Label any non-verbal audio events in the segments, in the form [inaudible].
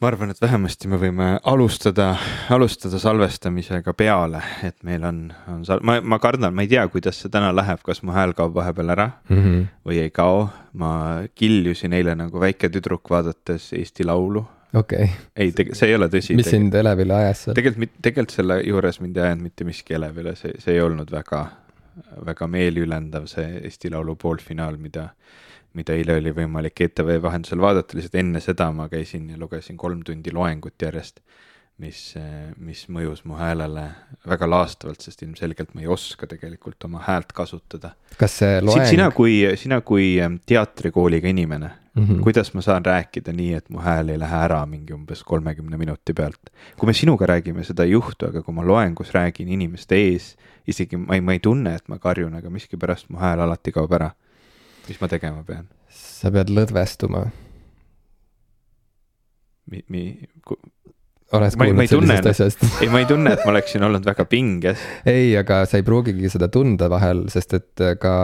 ma arvan, et vähemasti me võime alustada, alustada salvestamisega peale, et meil on, on sal-, ma, ma kardan, ma ei tea, kuidas see täna läheb, kas mu hääl kaob vahepeal ära mm -hmm. või ei kao. ma kiljusin eile nagu väike tüdruk, vaadates Eesti Laulu. okei okay.. ei, see ei ole tõsi. mis sind elevile ajas seal? tegelikult, tegelikult selle juures mind ei ajanud mitte miski elevile, see, see ei olnud väga, väga meeliülendav, see Eesti Laulu poolfinaal, mida mida eile oli võimalik ETV vahendusel vaadata, lihtsalt enne seda ma käisin ja lugesin kolm tundi loengut järjest, mis, mis mõjus mu häälele väga laastavalt, sest ilmselgelt ma ei oska tegelikult oma häält kasutada. kas see loeng? sina kui, sina kui ähm, teatrikooliga inimene mm, -hmm. kuidas ma saan rääkida nii, et mu hääl ei lähe ära mingi umbes kolmekümne minuti pealt? kui me sinuga räägime, seda ei juhtu, aga kui ma loengus räägin inimeste ees, isegi ma ei, ma ei tunne, et ma karjun, aga miskipärast mu hääl alati kaob ära mis ma tegema pean? sa pead lõdvestuma. mi-, mi-, oled kuulnud sellisest asjast? ei, ma ei tunne, et ma oleksin olnud väga pinges. ei, aga sa ei pruugigi seda tunda vahel, sest et äh, ka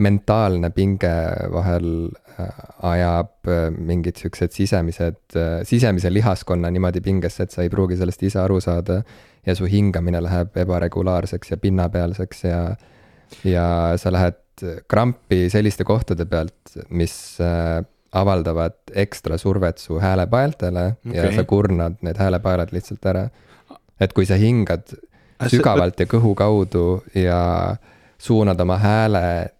mentaalne pinge vahel äh, ajab äh, mingid siuksed sisemised, sisemise lihaskonna niimoodi pingesse, et sa ei pruugi sellest ise aru saada. ja su hingamine läheb ebaregulaarseks ja pinnapealseks ja, ja sa lähed krampi selliste kohtade pealt, mis äh, avaldavad ekstra survet su häälepaeltele okay. ja sa kurnad need häälepaelad lihtsalt ära. et kui sa hingad sügavalt ja kõhu kaudu ja suunad oma hääle,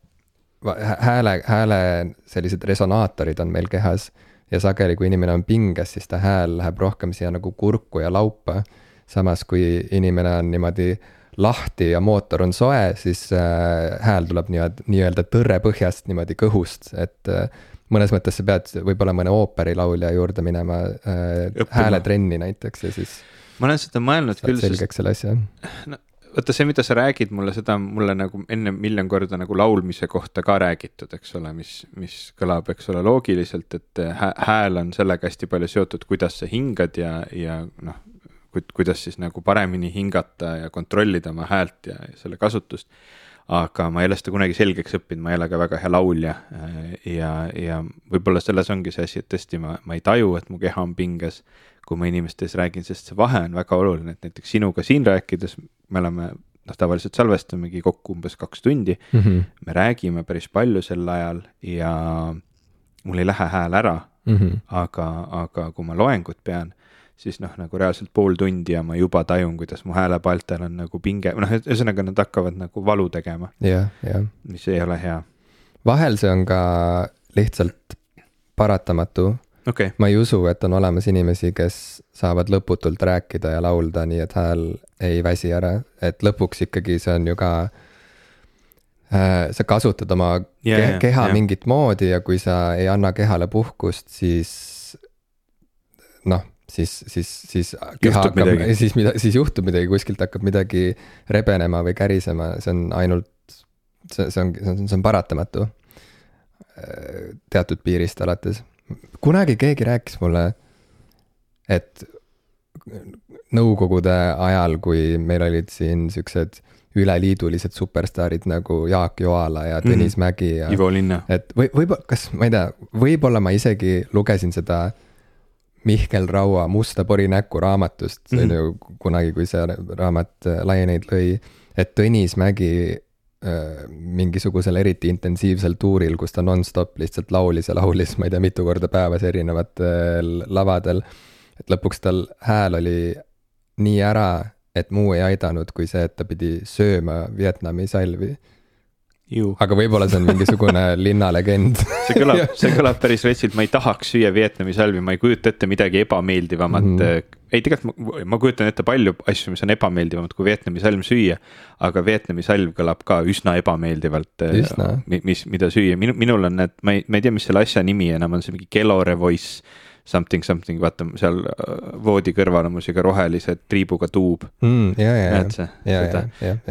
hääle, hääle sellised resonaatorid on meil kehas ja sageli, kui inimene on pinges, siis ta hääl läheb rohkem siia nagu kurku ja laupa. samas, kui inimene on niimoodi lahti ja mootor on soe, siis äh, hääl tuleb nii-öelda, nii-öelda tõrrepõhjast niimoodi kõhust, et äh, mõnes mõttes sa pead võib-olla mõne ooperilaulja juurde minema äh, hääletrenni näiteks ja siis. ma olen seda mõelnud küll. selgeks selle asja no vaata see, mida sa räägid mulle, seda mulle nagu enne miljon korda nagu laulmise kohta ka räägitud, eks ole, mis, mis kõlab, eks ole, loogiliselt, et hääl on sellega hästi palju seotud, kuidas sa hingad ja, ja noh, kuidas siis nagu paremini hingata ja kontrollida oma häält ja selle kasutust. aga ma ei ole seda kunagi selgeks õppinud, ma ei ole ka väga hea laulja äh, ja, ja võib-olla selles ongi see asi, et tõesti ma, ma ei taju, et mu keha on pinges, kui ma inimeste ees räägin, sest see vahe on väga oluline, et näiteks sinuga siin rääkides me oleme noh, tavaliselt salvestamegi kokku umbes kaks tundi mm. -hmm. me räägime päris palju sel ajal ja mul ei lähe hääl ära mm. -hmm. aga, aga kui ma loengut pean, siis noh, nagu reaalselt pool tundi ja ma juba tajun, kuidas mu häälepaltel on nagu pinge, noh, ühesõnaga nad hakkavad nagu valu tegema. jah, jah. mis ei ole hea. vahel see on ka lihtsalt paratamatu okay.. ma ei usu, et on olemas inimesi, kes saavad lõputult rääkida ja laulda, nii et hääl ei väsi ära, et lõpuks ikkagi see on ju ka äh, sa kasutad oma yeah, ke keha yeah. mingit moodi ja kui sa ei anna kehale puhkust, siis noh, siis, siis, siis keha hakkab, [laughs] siis mida, siis juhtub midagi, kuskilt hakkab midagi rebenema või kärisema, see on ainult, see, see on, see on, see on paratamatu. teatud piirist alates. kunagi keegi rääkis mulle, et nõukogude ajal, kui meil olid siin siuksed üleliidulised superstaarid nagu Jaak Joala ja Tõnis mm. Mägi ja. Ivo Linna. et või, võib-olla, kas, ma ei tea, võib-olla ma isegi lugesin seda Mihkel Raua Musta pori näkku raamatust, see on mm -hmm. ju kunagi, kui see raamat äh, laieneid lõi, et Tõnis Mägi äh, mingisugusel eriti intensiivsel tuuril, kus ta nonstop lihtsalt laulis ja laulis, ma ei tea, mitu korda päevas erinevatel lavadel. et lõpuks tal hääl oli nii ära, et muu ei aidanud, kui see, et ta pidi sööma Vietnami salvi aga võib-olla see on mingisugune [laughs] linnalegend. See kõlab, [laughs] see kõlab päris retsilt, ma ei tahaks süüa Vietnami salvi, ma ei kujuta ette midagi ebameeldivamat mm. -hmm. ei, tegelikult ma, ma kujutan ette palju asju, mis on ebameeldivamad kui Vietnami salm süüa. aga Vietnami salv kõlab ka üsna ebameeldivalt, äh, mis, mida süüa, minu, minul on need, ma ei, ma ei tea, mis selle asja nimi enam on, see mingi Kelore Voice something something, vaata seal äh, voodi kõrval on mul sihuke rohelise triibuga tuub mm,. näed sa seda?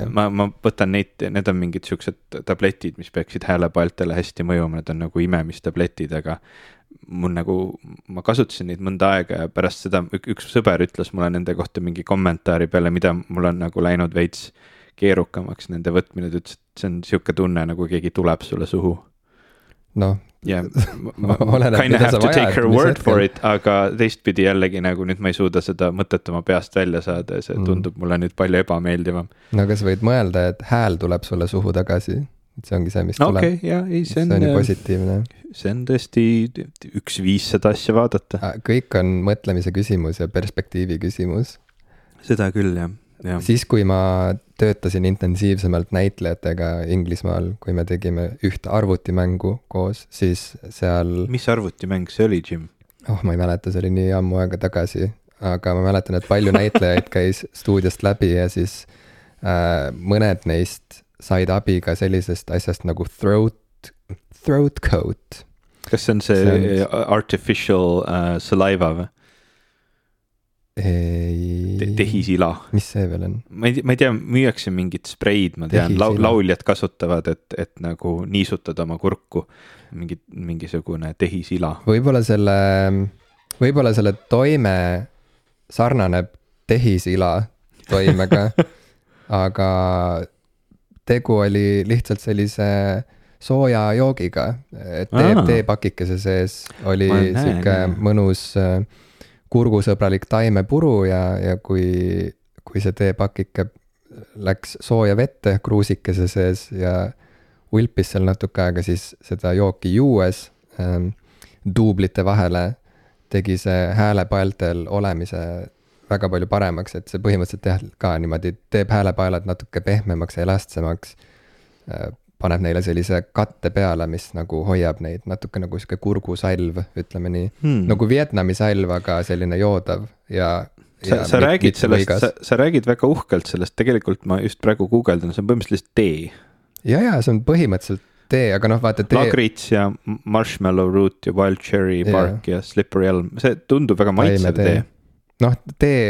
ma, ma võtan neid, need on mingid siuksed tabletid, mis peaksid häälepaeltele hästi mõjuma, need on nagu imemistabletid, aga mul nagu, ma kasutasin neid mõnda aega ja pärast seda üks sõber ütles mulle nende kohta mingi kommentaari peale, mida mul on nagu läinud veits keerukamaks nende võtmine, ta ütles, et see on sihuke tunne, nagu keegi tuleb sulle suhu noh, jah, Oleneb, kind of have to take her word for hetkel. it, aga teistpidi jällegi nagu nüüd ma ei suuda seda mõtet oma peast välja saada ja see Mm. tundub mulle nüüd palju ebameeldivam. no aga sa võid mõelda, et hääl tuleb sulle suhu tagasi. et see ongi see, mis tuleb okei, ja ei, see see on ju on, positiivne. see on tõesti üks viis seda asja vaadata. kõik on mõtlemise küsimus ja perspektiivi küsimus. seda küll jah. siis, kui ma töötasin intensiivsemalt näitlejatega Inglismaal, kui me tegime ühte arvutimängu koos, siis seal mis arvutimäng see oli, Jim? oh, ma ei mäleta, see oli nii ammu aega tagasi, aga ma mäletan, et palju näitlejaid [laughs] käis stuudiost läbi ja siis äh, mõned neist said abi ka sellisest asjast nagu throat, throat coat. kas see on see, See see artificial uh, saliva või ei Te? tehisila? mis see veel on? ma ei tea, ma ei tea, müüakse mingit spreid, ma tean, lauljad kasutavad, et, et nagu niisutada oma kurku. mingi, mingisugune tehisila. võib-olla selle, võib-olla selle toime sarnaneb tehisila toimega, [laughs] aga tegu oli lihtsalt sellise sooja joogiga, et tee teepakikese sees oli sihuke mõnus äh, kurgusõbralik taimepuru ja, ja kui, kui see teepakike läks sooja vette kruusikese sees ja ulpis seal natuke aega, siis seda jooki juues ähm, duublite vahele tegi see häälepaeltel olemise väga palju paremaks, et see põhimõtteliselt jah, ka niimoodi teeb häälepaelad natuke pehmemaks elastsemaks. Paneb neile sellise katte peale, mis nagu hoiab neid natuke nagu sihuke kurgusalv, ütleme nii Hmm. nagu Vietnami salv, aga selline joodav ja. sa, sa räägid sellest, sa, sa räägid väga uhkelt sellest, tegelikult ma just praegu guugeldan, see on põhimõtteliselt tee. ja, ja see on põhimõtteliselt tee, aga noh, vaata tee, Lagrits ja marshmallow root ja wild cherry bark ja slippery elm, see tundub väga maitsev taimetee. tee. noh, tee,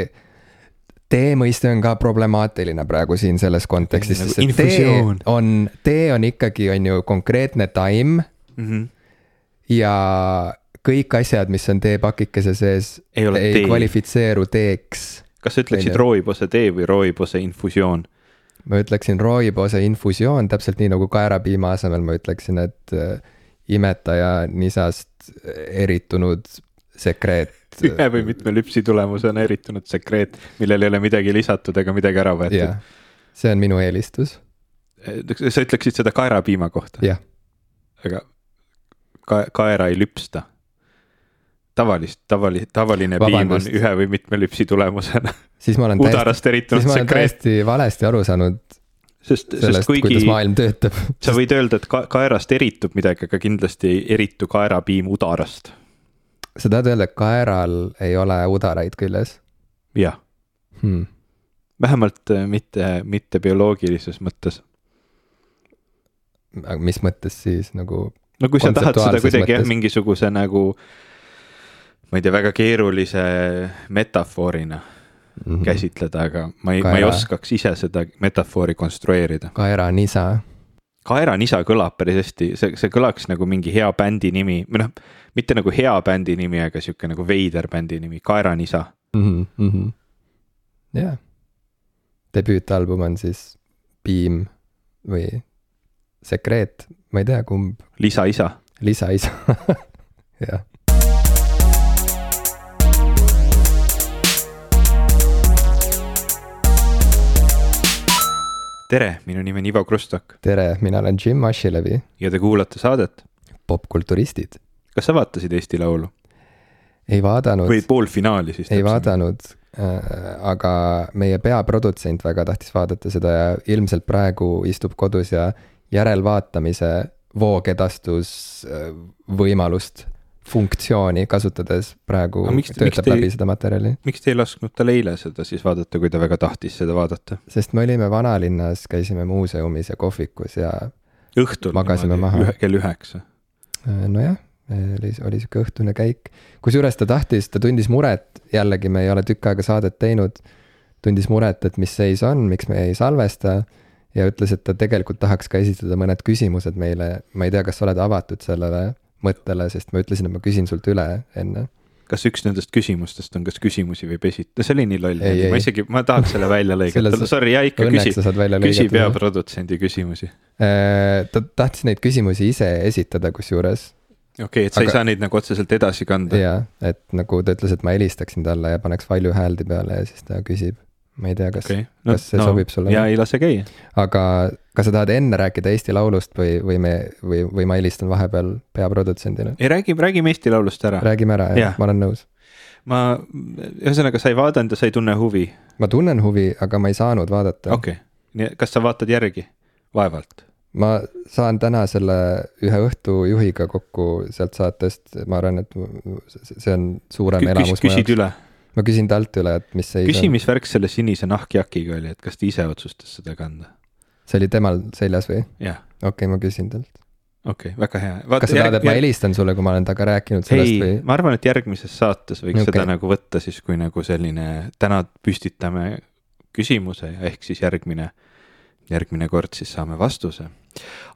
tee mõiste on ka problemaatiline praegu siin selles kontekstis, Nagu sest et tee on, tee on ikkagi, on ju konkreetne taim Mhm. ja kõik asjad, mis on teepakikese sees, ei ei tee, kvalifitseeru teeks. kas sa ütleksid rooibose tee või rooibose infusioon? ma ütleksin rooibose infusioon, täpselt nii nagu kaerapiima asemel ma ütleksin, et äh, imetaja nisast eritunud sekreet. [laughs] ühe või mitme lüpsi tulemusena eritunud sekreet, millel ei ole midagi lisatud ega midagi ära võetud jah, see on minu eelistus, sa ütleksid seda kaerapiima kohta, jah, aga ka, kaera ei lüpsta. tavalist, tavali-, tavaline piim on Vabandust. ühe või mitme lüpsi tulemusena [laughs] siis ma olen täiesti, siis ma olen täiesti valesti aru saanud sest, sest sellest, kuigi kuidas maailm töötab. sa võid öelda, et ka, kaerast eritub midagi, aga kindlasti ei eritu kaerapiim udarast. Sa tahad öelda, et kaeral ei ole udaraid küljes jah, hmm.? vähemalt äh, mitte, mitte bioloogilises mõttes. aga mis mõttes siis nagu, no kui sa tahad seda kuidagi jah, mingisuguse nagu ma ei tea, väga keerulise metafoorina Mhm. käsitleda, aga ma ei, ma ei Kaera. oskaks ise seda metafoori konstrueerida. kaeranisa, kaeranisa kõlab päris hästi, see, see kõlaks nagu mingi hea bändi nimi või noh, mitte nagu hea bändi nimi, aga sihuke nagu veider bändi nimi, Kaeranisa. jah. debüütalbum on siis Piim või Sekreet, ma ei tea, kumb, Liisa isa. lisaisa, [laughs] jah. tere, minu nimi on Ivo Krustok tere, mina olen Jim Ashilevi, ja te kuulate saadet. popkulturistid. kas sa vaatasid Eesti Laulu ei vaadanud või, poolfinaali siis? ei. vaadanud äh,, aga meie peaprodutsent väga tahtis vaadata seda ja ilmselt praegu istub kodus ja järelvaatamise voogedastus äh, võimalust, funktsiooni kasutades praegu Aga miks- töötab miks te läbi seda materjali. miks te ei lasknud tal eile seda siis vaadata, kui ta väga tahtis seda vaadata? sest me olime vanalinnas, käisime muuseumis ja kohvikus ja õhtul Magasime niimoodi, maha. kell üheksa. äh, nojah, oli, oli sihuke õhtune käik. kusjuures ta tahtis, ta tundis muret, jällegi me ei ole tükk aega saadet teinud, tundis muret, et mis seis on, miks me ei salvesta ja ütles, et ta tegelikult tahaks ka esitada mõned küsimused meile, ma ei tea, kas sa oled avatud sellele mõttele, sest ma ütlesin, et ma küsin sult üle enne. kas üks nendest küsimustest on, kas küsimusi võib esitada, see oli nii loll, ma isegi, ma tahaks selle välja [laughs] lõigata, sorry, ja ikka küsi sa küsi peaprodutsendi küsimusi. Äh, ta tahtis neid küsimusi ise esitada kusjuures okei okay,, et sa Aga... Ei saa neid nagu otseselt edasi kanda. ja et nagu ta ütles, et ma helistaksin talle ja paneks valju hääldi peale ja siis ta küsib. Ma ei tea, kas okay., no, kas see sobib sulle? ja ei lase käia. aga kas sa tahad enne rääkida Eesti Laulust või, või me või, või ma helistan vahepeal peaprodutsendile? ei räägi, räägime Eesti Laulust ära. räägime ära, Jah. jah, ma olen nõus. ma, ühesõnaga, sa ei vaadanud ja sa ei tunne huvi. ma tunnen huvi, aga ma ei saanud vaadata okei okay., nii, kas sa vaatad järgi? vaevalt. ma saan täna selle ühe õhtu juhiga kokku sealt saatest, ma arvan, et see on suurem küsid, elamus mu küsid üle. Ma küsin talt üle, et mis seis küsi, mis värk selle sinise nahkjakiga oli, et kas ta ise otsustas seda kanda? see oli temal seljas või? okei okay,, ma küsin talt. okei okay,, väga hea. kas sa tahad, et ma helistan sulle, kui ma olen temaga rääkinud sellest ei või?, ma arvan, et järgmises saates võiks okay. Seda nagu võtta siis kui nagu selline, täna püstitame küsimuse ja ehk siis järgmine, järgmine kord siis saame vastuse.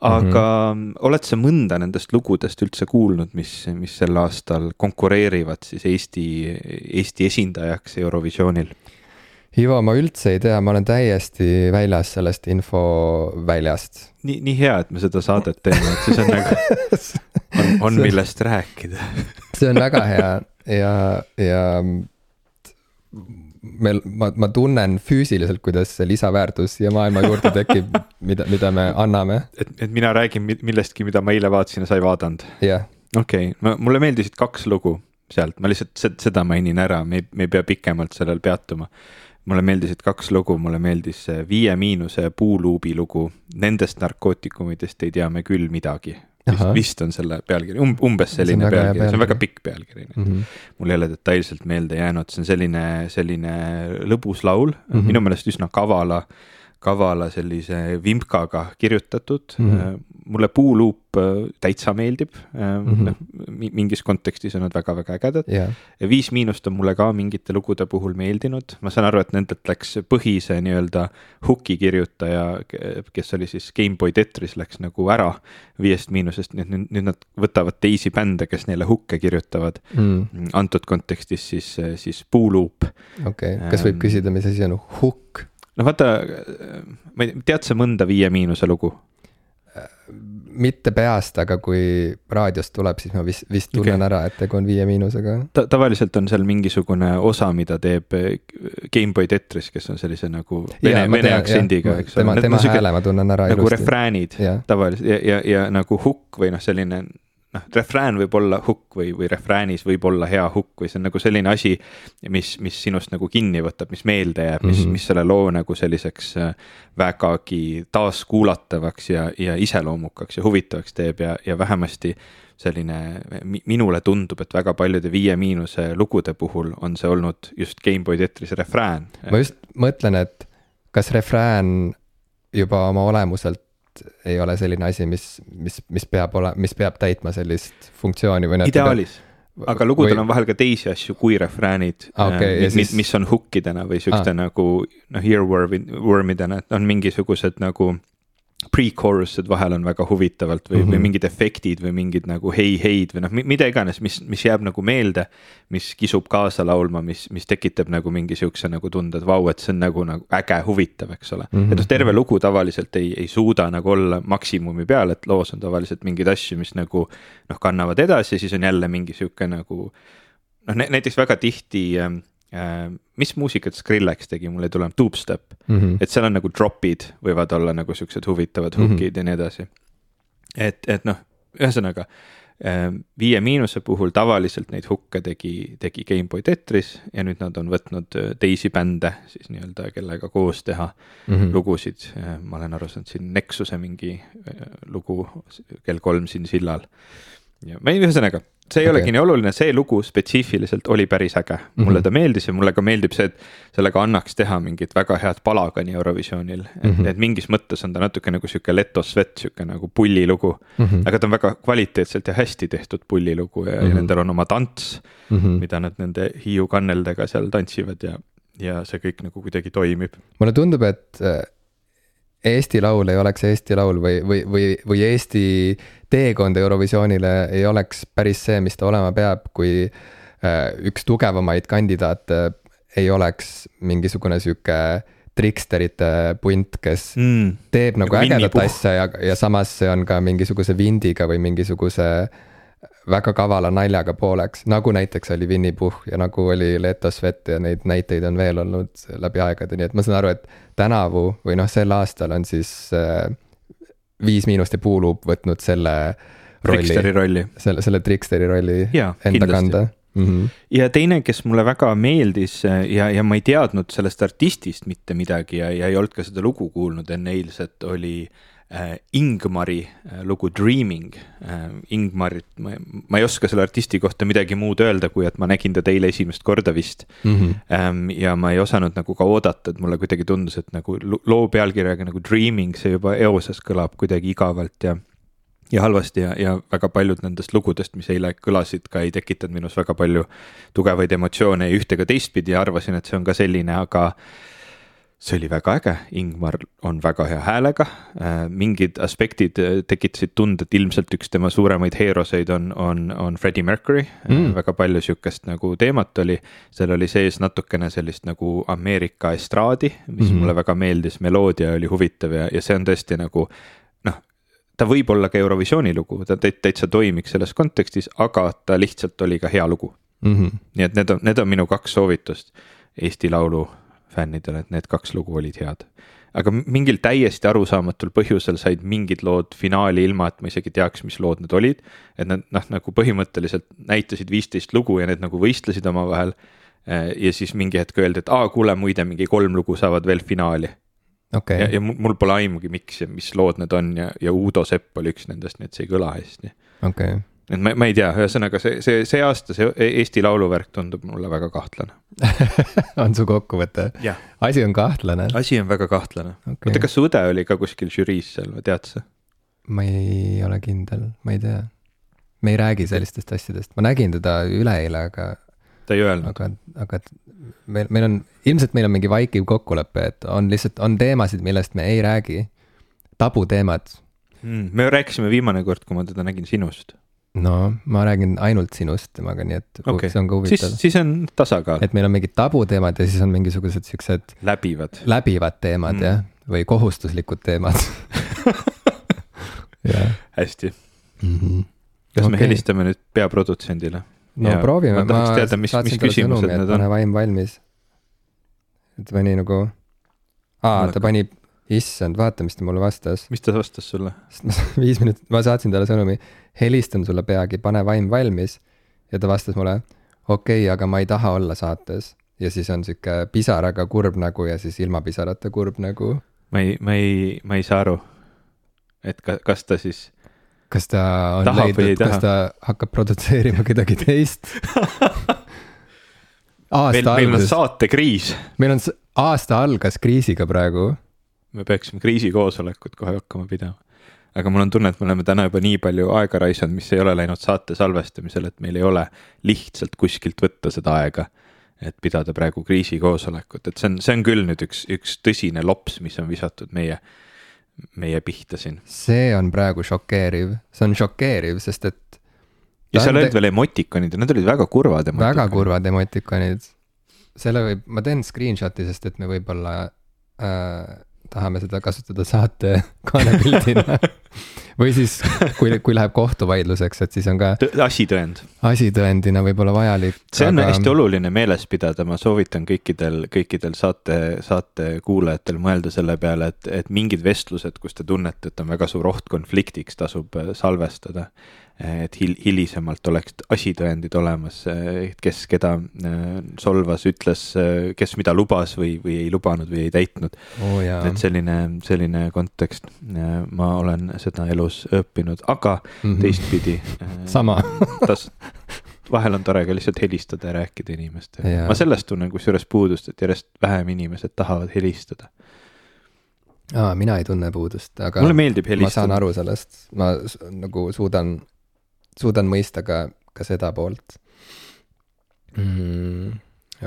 aga mm -hmm. oled sa mõnda nendest lugudest üldse kuulnud, mis, mis sel aastal konkureerivad siis Eesti, Eesti esindajaks Eurovisioonil? Ivo, ma üldse ei tea, ma olen täiesti väljas sellest infoväljast nii, nii hea, et me seda saadet teeme, et siis on nagu, [laughs] on, on millest rääkida. see on väga hea ja, ja meil, ma, ma tunnen füüsiliselt, kuidas see lisaväärtus siia maailma juurde tekib, [laughs] mida, mida me anname, et, et mina räägin mi- millestki, mida ma eile vaatasin ja sa ei vaadanud. jah. okei okay., mulle meeldisid kaks lugu sealt, ma lihtsalt sed- seda mainin ära, me ei, me ei pea pikemalt sellel peatuma. mulle meeldisid kaks lugu, mulle meeldis see Viie Miinuse puuluubi lugu, nendest narkootikumidest ei tea me küll midagi. Vist, Ahah. vist on selle pealkiri um,, umbes selline hea pealkiri, see on väga pealkiri. pikk pealkiri Mm -hmm. mul ei ole detailselt meelde jäänud, see on selline, selline lõbus laul mm. -hmm. minu meelest üsna kavala, kavala sellise vimkaga kirjutatud mm. -hmm. mulle Puuluup äh, täitsa meeldib mm. -hmm. mingis kontekstis on nad väga-väga ägedad. ja Viis Miinust on mulle ka mingite lugude puhul meeldinud, ma saan aru, et nendelt läks põhise nii-öelda hooki kirjutaja, kes oli siis GameBoy Tetris, läks nagu ära Viiest Miinusest, nii et nüüd, nüüd nad võtavad teisi bände, kes neile hooke kirjutavad mm, antud kontekstis siis, siis puuluup. okei okay., kas võib Ähm. küsida, mis asi on hukk? No vaata, ma ei, tead sa mõnda Viie Miinuse lugu? mitte peast, aga kui raadiost tuleb, siis ma vist, vist tunnen okay. ära, et tegu on Viie Miinusega. ta tavaliselt on seal mingisugune osa, mida teeb eh, GameBoy Tetris, kes on sellise nagu vene, vene aktsendiga, eks tema, tema hääle ma tunnen ära nagu ilusti. refräänid Jah. tavaliselt ja, ja, ja nagu hukk või noh, selline noh, refrään võib olla hukk või, või refräänis võib olla hea hukk või see on nagu selline asi, mis, mis sinust nagu kinni võtab, mis meelde jääb, mis mm. -hmm. mis selle loo nagu selliseks äh, vägagi taaskuulatavaks ja, ja iseloomukaks ja huvitavaks teeb ja, ja vähemasti selline mi, minule tundub, et väga paljude Viie Miinuse lugude puhul on see olnud just GameBoy Tetris refrään. ma just mõtlen, et kas refrään juba oma olemuselt ei ole selline asi, mis, mis, mis peab olema, mis peab täitma sellist funktsiooni või noh. ideaalis aga lugudel või... on vahel ka teisi asju kui refräänid Ah, okei, äh, mis, siis- mis on hukkidena või siukeste Ah. nagu noh, earworm'i, worm'idena, et on mingisugused nagu pre-chorus'id vahel on väga huvitavalt või mm, -hmm. või Mhm. mingid efektid või mingid nagu hei-heid või noh, mida iganes, mis, mis jääb nagu meelde. mis kisub kaasa laulma, mis, mis tekitab nagu mingi siukse nagu tunde, et vau, et see on nagu, nagu äge, huvitav, eks ole mm. -hmm. et noh, terve lugu tavaliselt ei, ei suuda nagu olla maksimumi peal, et loos on tavaliselt mingeid asju, mis nagu noh, kannavad edasi, siis on jälle mingi sihuke nagu noh, näiteks väga tihti äh, äh, mis muusikat Skrillex tegi, mul ei tule, dubstep mm. -hmm. et seal on nagu drop'id võivad olla nagu siuksed huvitavad Mhm. hookid mm -hmm. ja nii edasi. et, et noh, ühesõnaga äh, Viie Miinuse puhul tavaliselt neid hukke tegi, tegi GameBoy Tetris ja nüüd nad on võtnud äh, teisi bände siis nii-öelda, kellega koos teha mm. -hmm. lugusid. ma olen aru saanud siin Nexuse mingi äh, lugu kell kolm siin sillal. ja ma ei, ühesõnaga see ei okay. Olegi nii oluline, see lugu spetsiifiliselt oli päris äge, mulle Mhm. ta meeldis ja mulle ka meeldib see, et sellega annaks teha mingit väga head palagani Eurovisioonil et, Mhm. et mingis mõttes on ta natuke nagu sihuke Leto Svet, sihuke nagu pullilugu. Mm -hmm. aga ta on väga kvaliteetselt ja hästi tehtud pullilugu ja mm, -hmm. ja Mhm. nendel on oma tants Mm -hmm. mida nad nende Hiiu kanneldega seal tantsivad ja, ja see kõik nagu kuidagi toimib. mulle tundub, et äh, Eesti Laul ei oleks Eesti Laul või, või, või, või Eesti teekond Eurovisioonile ei oleks päris see, mis ta olema peab, kui üks tugevamaid kandidaate ei oleks mingisugune sihuke triksterite punt, kes mm, teeb nagu, nagu ägedat asja ja, ja samas see on ka mingisuguse vindiga või mingisuguse väga kavala naljaga pooleks, nagu näiteks oli Winny Puhh ja nagu oli Leto Svet ja neid näiteid on veel olnud läbi aegade, nii et ma saan aru, et tänavu või noh, sel aastal on siis äh, Viis Miinust ja Puuluup võtnud selle rolli, selle, selle triksteri rolli ja, enda kindlasti. kanda mm. -hmm. ja teine, kes mulle väga meeldis äh, ja, ja ma ei teadnud sellest artistist mitte midagi ja, ja ei olnud ka seda lugu kuulnud enne eilset, oli äh, Ingmari äh, lugu Dreaming äh,. Ingmarit, ma, ei oska selle artisti kohta midagi muud öelda, kui et ma nägin teda eile esimest korda vist mm. -hmm. Ja ma ei osanud nagu ka oodata, et mulle kuidagi tundus, et nagu loo pealkirjaga nagu Dreaming, see juba eoses kõlab kuidagi igavalt ja ja halvasti ja, ja väga paljud nendest lugudest, mis eile kõlasid, ka ei tekitanud minus väga palju tugevaid emotsioone ei ühte ega teistpidi ja arvasin, et see on ka selline, aga see oli väga äge, Ingmar on väga hea häälega äh,, mingid aspektid äh, tekitasid tunde, et ilmselt üks tema suuremaid heeroseid on, on, on Freddie Mercury äh, mm., väga palju sihukest nagu teemat oli. seal oli sees natukene sellist nagu Ameerika estraadi, mis mm -hmm. mulle väga meeldis, meloodia oli huvitav ja, ja see on tõesti nagu ta võib olla ka Eurovisiooni lugu, ta täitsa toimiks selles kontekstis, aga ta lihtsalt oli ka hea lugu mm. -hmm. nii et need on, need on minu kaks soovitust Eesti Laulu fännidele, et need kaks lugu olid head. aga mingil täiesti arusaamatul põhjusel said mingid lood finaali ilma, et ma isegi teaks, mis lood need olid. et nad noh, nagu põhimõtteliselt näitasid viisteist lugu ja need nagu võistlesid omavahel. ja siis mingi hetk öeldi, et aa, kuule muide, mingi kolm lugu saavad veel finaali okay.. ja, ja mul pole aimugi, miks ja mis lood need on ja, ja Uudo Sepp oli üks nendest, nii et see ei kõla hästi. okei okay. Et ma, ma ei tea, ühesõnaga see, see, see aasta see Eesti Laulu värk tundub mulle väga kahtlane [laughs] on su kokkuvõte? asi on kahtlane? asi on väga kahtlane okay.. oota, kas su õde oli ka kuskil žüriis seal või tead sa? ma ei ole kindel, ma ei tea. me ei räägi sellistest asjadest, ma nägin teda üleeile, aga. ta ei öelnud? aga, aga meil, meil on, ilmselt meil on mingi vaikiv kokkulepe, et on lihtsalt, on teemasid, millest me ei räägi. tabuteemad hmm,. me rääkisime viimane kord, kui ma teda nägin sinust. No ma räägin ainult sinust temaga, nii et okay. see on ka huvitav. siis, on tasakaal. et meil on mingid tabuteemad ja siis on mingisugused siuksed. läbivad. läbivad teemad hmm. jah, või kohustuslikud teemad [laughs] hästi mm. -hmm. kas okay. me helistame nüüd peaprodutsendile? no ja, proovime, ma, ma teada, mis, mis küsimused need on. pane vaim valmis. et pani nagu, aa, ta pani, issand, vaata, mis ta mulle vastas. mis ta vastas sulle? [laughs] viis minutit, ma saatsin talle sõnumi, helistan sulle peagi, pane vaim valmis. ja ta vastas mulle, okei okay,, aga ma ei taha olla saates. ja siis on sihuke pisaraga kurb nägu ja siis ilma pisarata kurb nägu. ma ei, ma ei, ma ei saa aru. et ka, kas ta siis kas ta on Tahab leidnud, kas ta hakkab produtseerima kedagi teist [laughs] meil, meil on saatekriis. meil on, aasta algas kriisiga praegu. Me peaksime kriisikoosolekut kohe hakkama pidama. aga mul on tunne, et me oleme täna juba nii palju aega raisanud, mis ei ole läinud saate salvestamisel, et meil ei ole lihtsalt kuskilt võtta seda aega. et pidada praegu kriisikoosolekut, et see on, see on küll nüüd üks, üks tõsine lops, mis on visatud meie meie pihta siin. see on praegu šokeeriv, see on šokeeriv, sest et. ja seal olid veel emotikonid ja need olid väga kurvad emotikonid. väga kurvad emotikonid. selle võib, ma teen screenshot'i, sest et me võib-olla äh, tahame seda kasutada saate [laughs] kaanepildina või siis, kui, kui läheb kohtuvaidluseks, et siis on ka. asitõend. asitõendina võib-olla vajalik. see on aga... hästi oluline meeles pidada, ma soovitan kõikidel, kõikidel saate, saate kuulajatel mõelda selle peale, et, et mingid vestlused, kus te tunnete, et on väga suur oht konfliktiks, tasub äh, salvestada et hil-, hilisemalt oleks asitõendid olemas, kes keda äh, solvas, ütles, kes mida lubas või, või ei lubanud või ei täitnud oh,. et selline, selline kontekst, ma olen seda elus õppinud, aga mm -hmm. teistpidi [laughs] sama tas-, vahel on tore ka lihtsalt helistada ja rääkida inimestega. ma sellest tunnen kusjuures puudust, et järjest vähem inimesed tahavad helistada aa, mina ei tunne puudust, aga. mulle meeldib helistada. ma saan aru sellest, ma nagu suudan suudan mõista ka, ka seda poolt mm,.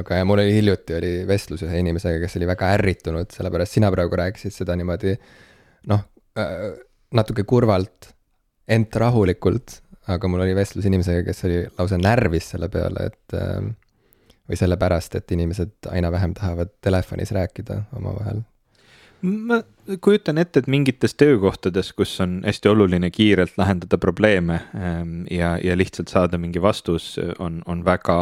aga ja mul oli hiljuti oli vestlus ühe inimesega, kes oli väga ärritunud, sellepärast sina praegu rääkisid seda niimoodi noh äh,, natuke kurvalt, ent rahulikult, aga mul oli vestlus inimesega, kes oli lausa närvis selle peale, et äh, või sellepärast, et inimesed aina vähem tahavad telefonis rääkida omavahel ma kujutan ette, et mingites töökohtades, kus on hästi oluline kiirelt lahendada probleeme ähm, ja, ja lihtsalt saada mingi vastus, on, on väga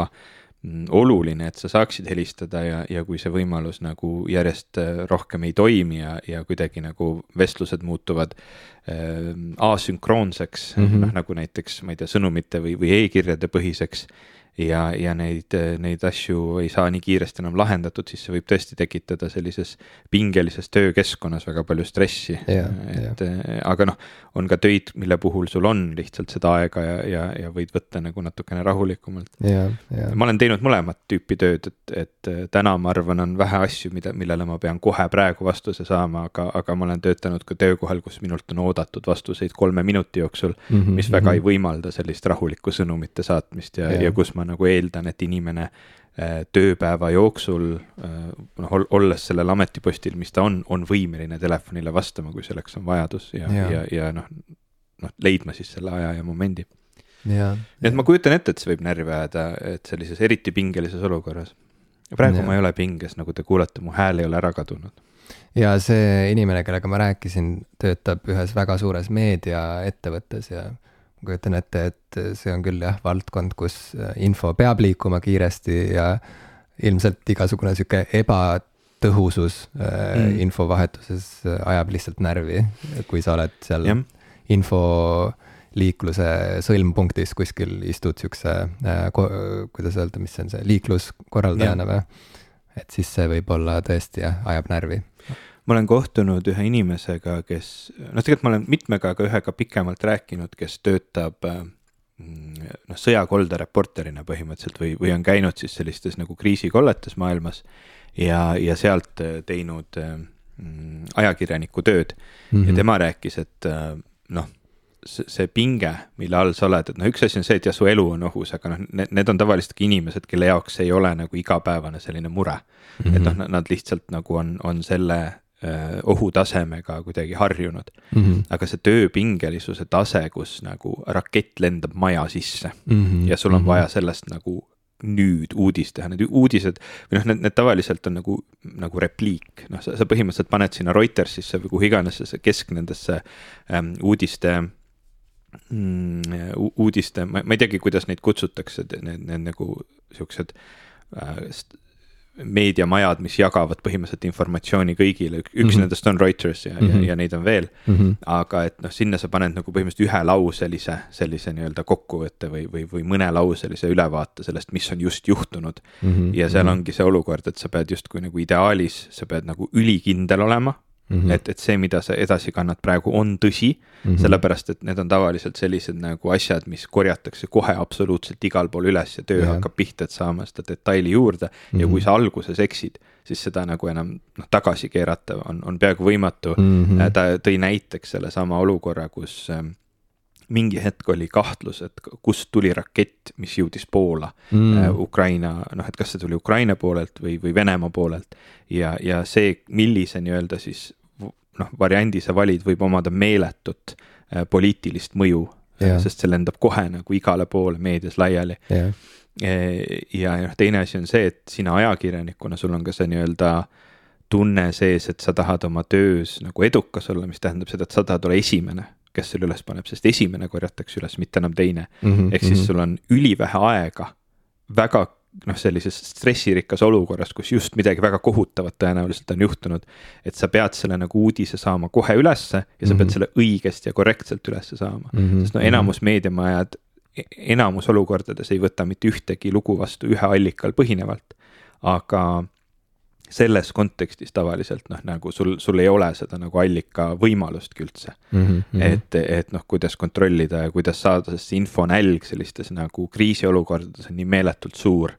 mm, oluline, et sa saaksid helistada ja, ja kui see võimalus nagu järjest äh, rohkem ei toimi ja, ja kuidagi nagu vestlused muutuvad äh, asünkroonseks mm, -hmm. noh nagu näiteks, ma ei tea, sõnumite või, või e-kirjade põhiseks ja, ja neid, neid asju ei saa nii kiiresti enam lahendatud, siis see võib tõesti tekitada sellises pingelises töökeskkonnas väga palju stressi. et aga noh, on ka töid, mille puhul sul on lihtsalt seda aega ja, ja, ja võid võtta nagu natukene rahulikumalt. ma olen teinud mõlemat tüüpi tööd, et, et täna ma arvan, on vähe asju, mida, millele ma pean kohe praegu vastuse saama, aga, aga ma olen töötanud ka töökohal, kus minult on oodatud vastuseid kolme minuti jooksul mm, -hmm, mis väga mm -hmm. ei võimalda sellist rahulikku sõnumite saatmist ja., ja kus ma nagu eeldan, et inimene äh, tööpäeva jooksul äh, noh, olles sellel ametipostil, mis ta on, on võimeline telefonile vastama, kui selleks on vajadus ja, ja, ja, ja noh, noh leidma siis selle aja ja momendi. nii et ma kujutan ette, et see võib närvi ajada, et sellises eriti pingelises olukorras. praegu ja. ma ei ole pinges, nagu te kuulete, mu hääl ei ole ära kadunud ja see inimene, kellega ma rääkisin, töötab ühes väga suures meediaettevõttes ja ma kujutan ette, et see on küll jah, valdkond, kus äh, info peab liikuma kiiresti ja ilmselt igasugune sihuke ebatõhusus äh, mm. infovahetuses äh, ajab lihtsalt närvi, kui sa oled seal yeah. info liikluse sõlmpunktis kuskil istud siukse äh,, kuidas öelda, mis see on see, liikluskorraldajana või? et siis see võib-olla tõesti jah, ajab närvi ma olen kohtunud ühe inimesega, kes, noh, tegelikult ma olen mitmega, aga ühega pikemalt rääkinud, kes töötab mm, noh, sõjakolde reporterina põhimõtteliselt või, või on käinud siis sellistes nagu kriisikolletes maailmas ja, ja sealt äh, teinud mm, ajakirjaniku tööd mm. -hmm. ja mhm. tema rääkis, et äh, noh, see pinge, mille all sa oled, et noh, üks asi on see, et jah, su elu on ohus, aga noh, need, on tavaliselt ka inimesed, kelle jaoks ei ole nagu igapäevane selline mure mm. -hmm. et noh, nad lihtsalt nagu on, on selle Äh, ohutasemega kuidagi harjunud mm. -hmm. aga see tööpingelisuse tase, kus nagu rakett lendab maja sisse mm -hmm. ja sul on mm -hmm. vaja sellest nagu nüüd uudist teha, need uudised või noh, need, need tavaliselt on nagu, nagu repliik, noh, sa, sa põhimõtteliselt paned sinna Reutersisse või kuhu iganes see kesk nendesse ähm, uudiste mm, uudiste, ma ei teagi, kuidas neid kutsutakse, need, need nagu siuksed äh, meediamajad, mis jagavad põhimõtteliselt informatsiooni kõigile, üks mm -hmm. nendest on Reuters ja mm, -hmm. ja, mhm. ja neid on veel mm. -hmm. aga et noh, sinna sa paned nagu põhimõtteliselt ühelauselise sellise nii-öelda kokkuvõtte või, või, või mõnelauselise ülevaate sellest, mis on just juhtunud mm. -hmm. ja seal mhm. ongi see olukord, et sa pead justkui nagu ideaalis, sa pead nagu ülikindel olema Mm -hmm. et, et see, mida sa edasi kannad praegu, on tõsi mm, -hmm. sellepärast et need on tavaliselt sellised nagu asjad, mis korjatakse kohe absoluutselt igal pool üles ja töö yeah. hakkab pihta, et saama seda detaili juurde mm. -hmm. ja kui sa alguses eksid, siis seda nagu enam noh, tagasi keerata on, on peaaegu võimatu mm. -hmm. ta tõi näiteks sellesama olukorra, kus äh, mingi hetk oli kahtlus, et kust tuli rakett, mis jõudis Poola mm., äh, Ukraina, noh, et kas see tuli Ukraina poolelt või, või Venemaa poolelt. ja, ja see, millise nii-öelda siis noh, variandi sa valid, võib omada meeletut äh, poliitilist mõju yeah., sest see lendab kohe nagu igale poole meedias laiali yeah.. ja noh, teine asi on see, et sina ajakirjanikuna, sul on ka see nii-öelda tunne sees, et sa tahad oma töös nagu edukas olla, mis tähendab seda, et sa tahad olla esimene kes selle üles paneb, sest esimene korjatakse üles, mitte enam teine mm. -hmm, ehk siis mm -hmm. sul on ülivähe aega väga noh, sellises stressirikkas olukorras, kus just midagi väga kohutavat tõenäoliselt on juhtunud. et sa pead selle nagu uudise saama kohe ülesse ja sa mm -hmm. pead selle õigesti ja korrektselt ülesse saama mm, -hmm. sest no enamus meediamajad e-, enamus olukordades ei võta mitte ühtegi lugu vastu ühe allikal põhinevalt. aga selles kontekstis tavaliselt noh, nagu sul, sul ei ole seda nagu allika võimalustki üldse mm. -hmm. et, et noh, kuidas kontrollida ja kuidas saada, sest see infonälg sellistes nagu kriisiolukordades on nii meeletult suur.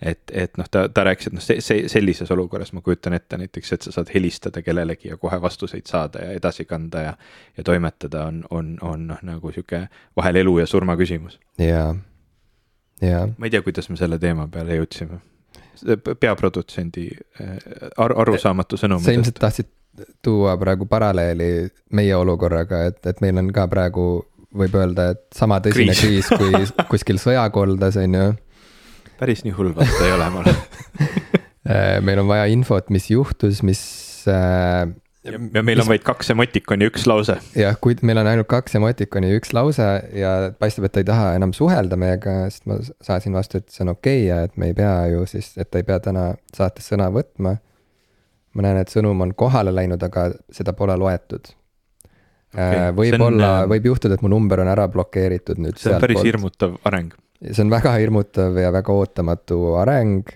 et, et noh, ta, ta rääkis, et noh, see, see sellises olukorras ma kujutan ette näiteks, et sa saad helistada kellelegi ja kohe vastuseid saada ja edasi kanda ja. ja toimetada on, on, on noh, nagu sihuke vahel elu ja surma küsimus. jaa, jaa. ma ei tea, kuidas me selle teema peale jõudsime peaprodutsendi äh, ar arusaamatu sõnumitest. sa ilmselt tahtsid tuua praegu paralleeli meie olukorraga, et, et meil on ka praegu võib öelda, et sama tõsine kriis, kriis kui [laughs] kuskil sõjakoldes, on ju. päris nii hull vaata ei ole mul [laughs] meil on vaja infot, mis juhtus, mis äh, ja, meil on vaid kaks emotikoni üks lause. jah, kuid meil on ainult kaks emotikoni ja üks lause ja paistab, et ta ei taha enam suhelda meiega, sest ma saatsin vastu, et see on okei okay ja et me ei pea ju siis, et ta ei pea täna saates sõna võtma. ma näen, et sõnum on kohale läinud, aga seda pole loetud okay,. Äh, võib-olla, äh, võib juhtuda, et mu number on ära blokeeritud nüüd. see on päris poolt. hirmutav areng. see on väga hirmutav ja väga ootamatu areng.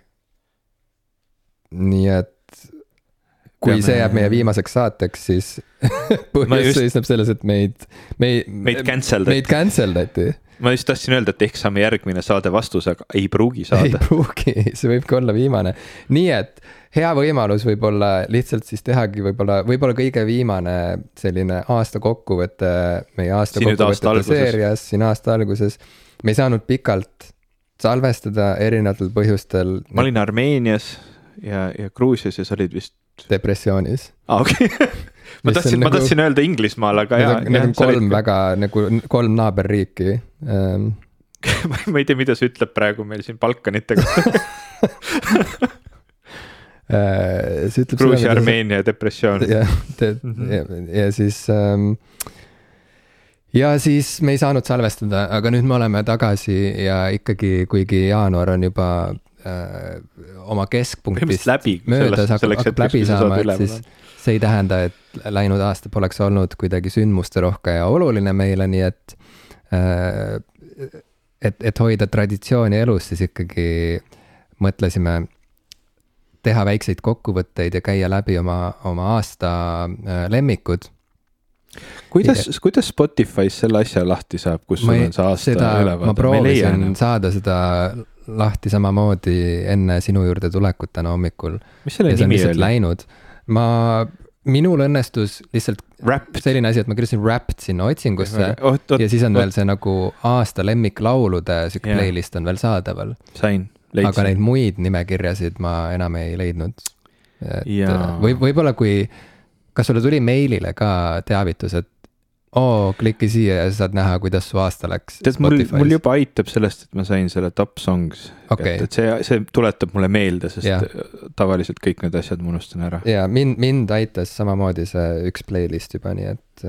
nii et kui Peame... see jääb meie viimaseks saateks, siis [laughs] põhjus just... seisneb selles, et meid, meid. meid cancel dati. meid cancel dati. ma just tahtsin öelda, et ehk saame järgmine saade vastuse, aga ei pruugi saada. ei pruugi, [laughs] see võibki olla viimane. nii et hea võimalus võib-olla lihtsalt siis tehagi võib-olla, võib-olla kõige viimane selline aasta kokkuvõte meie aasta kokkuvõtete seerias siin aasta alguses. me ei saanud pikalt salvestada erinevatel põhjustel. ma olin Armeenias ja, ja Gruusias ja sa olid vist depressioonis. aa, okei [laughs] ma tahtsin, ma nagu, tahtsin öelda Inglismaal, aga jaa. Need on kolm olid... väga nagu kolm naaberriiki ähm. [laughs] ma ei tea, mida see ütleb praegu meil siin Balkanite kohta [laughs] äh, see ütleb. Gruusia, Armeenia depressioon. jah, mhm. ja, siis ähm, ja siis me ei saanud salvestada, aga nüüd me oleme tagasi ja ikkagi, kuigi jaanuar on juba oma keskpunktist läbi, möödas hakkab, hakkab läbi saama, et siis see ei tähenda, et läinud aasta poleks olnud kuidagi sündmusterohke ja oluline meile, nii et äh, et, et hoida traditsiooni elus, siis ikkagi mõtlesime teha väikseid kokkuvõtteid ja käia läbi oma, oma aasta äh, lemmikud kuidas, kuidas Spotify's selle asja lahti saab, kus ma sul on see aasta ülevaade? ma proovisin saada seda lahti samamoodi enne sinu juurde tulekut täna hommikul. mis selle nimi oli? Läinud, ma, minul õnnestus lihtsalt Wrapped. selline asi, et ma kirjutasin Wrapped sinna otsingusse oot, oot, ja siis on oot. veel see nagu aasta lemmiklaulude sihuke yeah. playlist on veel saadaval. sain, leidsin. aga neid muid nimekirjasid ma enam ei leidnud. et ja. või, võib-olla kui, kas sulle tuli meilile ka teavitus, et oo, kliki siia ja sa saad näha, kuidas su aasta läks. tead, mul, mul juba aitab sellest, et ma sain selle top songs okay.. et see, see tuletab mulle meelde, sest ja. tavaliselt kõik need asjad ma unustan ära. ja mind, mind aitas samamoodi see üks playlist juba, nii et,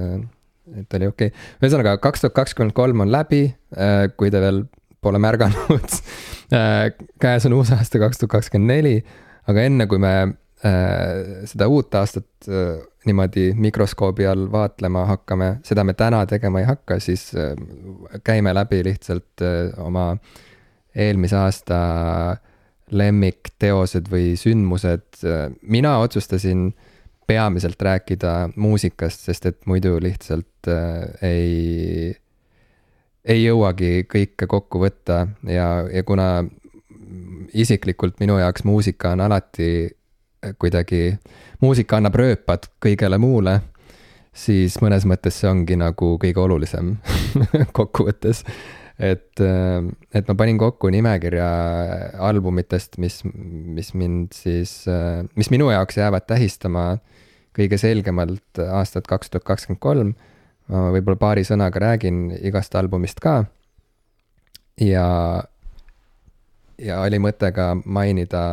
et oli okei okay.. ühesõnaga, kaks tuhat kakskümmend kolm on läbi, äh, kui te veel pole märganud [laughs] äh, käes on uus aasta kaks tuhat kakskümmend neli, aga enne kui me äh, seda uut aastat niimoodi mikroskoobi all vaatlema hakkame, seda me täna tegema ei hakka, siis äh, käime läbi lihtsalt äh, oma eelmise aasta lemmikteosed või sündmused. mina otsustasin peamiselt rääkida muusikast, sest et muidu lihtsalt äh, ei, ei jõuagi kõike kokku võtta ja, ja kuna isiklikult minu jaoks muusika on alati kuidagi, muusika annab rööpad kõigele muule, siis mõnes mõttes see ongi nagu kõige olulisem [laughs] kokkuvõttes. et, et ma panin kokku nimekirja albumitest, mis, mis mind siis, mis minu jaoks jäävad tähistama kõige selgemalt aastat kaks tuhat kakskümmend kolm. ma võib-olla paari sõnaga räägin igast albumist ka. ja, ja oli mõte ka mainida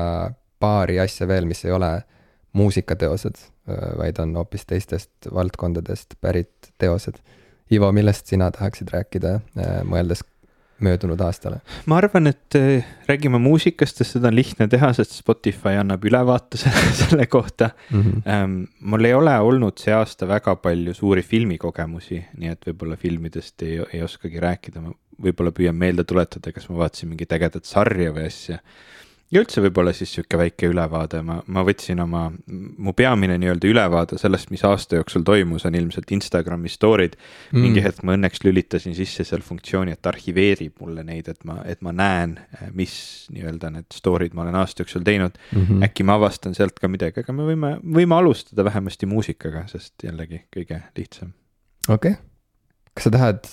paari asja veel, mis ei ole muusikateosed, vaid on hoopis teistest valdkondadest pärit teosed. Ivo, millest sina tahaksid rääkida, mõeldes möödunud aastale? ma arvan, et räägime muusikast, sest seda on lihtne teha, sest Spotify annab ülevaate [laughs] selle, kohta mm. -hmm. mul ei ole olnud see aasta väga palju suuri filmikogemusi, nii et võib-olla filmidest ei, ei oskagi rääkida, ma võib-olla püüan meelde tuletada, kas ma vaatasin mingit ägedat sarja või asja ja üldse võib-olla siis sihuke väike ülevaade, ma, ma võtsin oma, mu peamine nii-öelda ülevaade sellest, mis aasta jooksul toimus, on ilmselt Instagrami story'd mm.. mingi hetk ma õnneks lülitasin sisse seal funktsiooni, et arhiveerib mulle neid, et ma, et ma näen, mis nii-öelda need story'd ma olen aasta jooksul teinud mm. -hmm. äkki ma avastan sealt ka midagi, aga me võime, võime alustada vähemasti muusikaga, sest jällegi kõige lihtsam. okei okay., kas sa tahad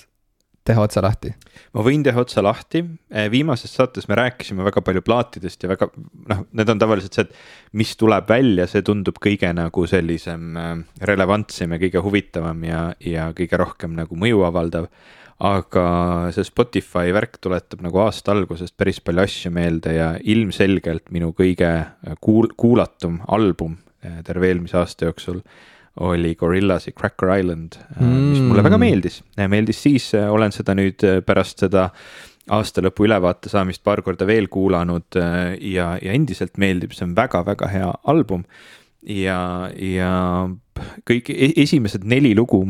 teha otsa lahti? ma võin teha otsa lahti, eh, viimases saates me rääkisime väga palju plaatidest ja väga noh, need on tavaliselt see, et mis tuleb välja, see tundub kõige nagu sellisem eh, relevantsem ja kõige huvitavam ja, ja kõige rohkem nagu mõju avaldav. aga see Spotify värk tuletab nagu aasta algusest päris palju asju meelde ja ilmselgelt minu kõige kuul-, kuulatum album äh, terve eelmise aasta jooksul oli Gorillasi Cracker Island mm., mis mulle väga mm. meeldis, meeldis siis, olen seda nüüd pärast seda aasta lõpu ülevaate saamist paar korda veel kuulanud ja, ja endiselt meeldib, see on väga-väga hea album ja, ja kõik e-, esimesed neli lugu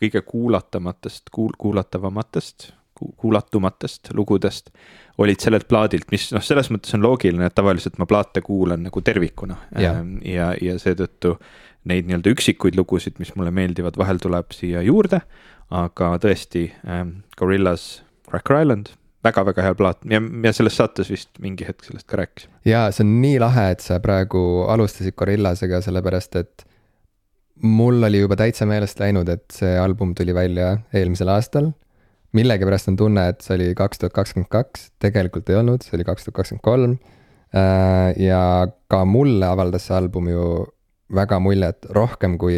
kõige kuulatamatest kuul,, kuulatavamatest, kuulatumatest lugudest olid sellelt plaadilt, mis noh, selles mõttes on loogiline, et tavaliselt ma plaate kuulan nagu tervikuna ja, ähm, ja, ja seetõttu neid nii-öelda üksikuid lugusid, mis mulle meeldivad, vahel tuleb siia juurde. aga tõesti ähm,, Gorillas Cracker Island väga-väga hea plaat ja, ja selles saates vist mingi hetk sellest ka rääkisime. ja see on nii lahe, et sa praegu alustasid Gorillasega, sellepärast et mul oli juba täitsa meelest läinud, et see album tuli välja eelmisel aastal. millegipärast on tunne, et see oli kaks tuhat kakskümmend kaks, tegelikult ei olnud, see oli kaks tuhat kakskümmend kolm. Äh, ja ka mulle avaldas see album ju väga muljet, rohkem kui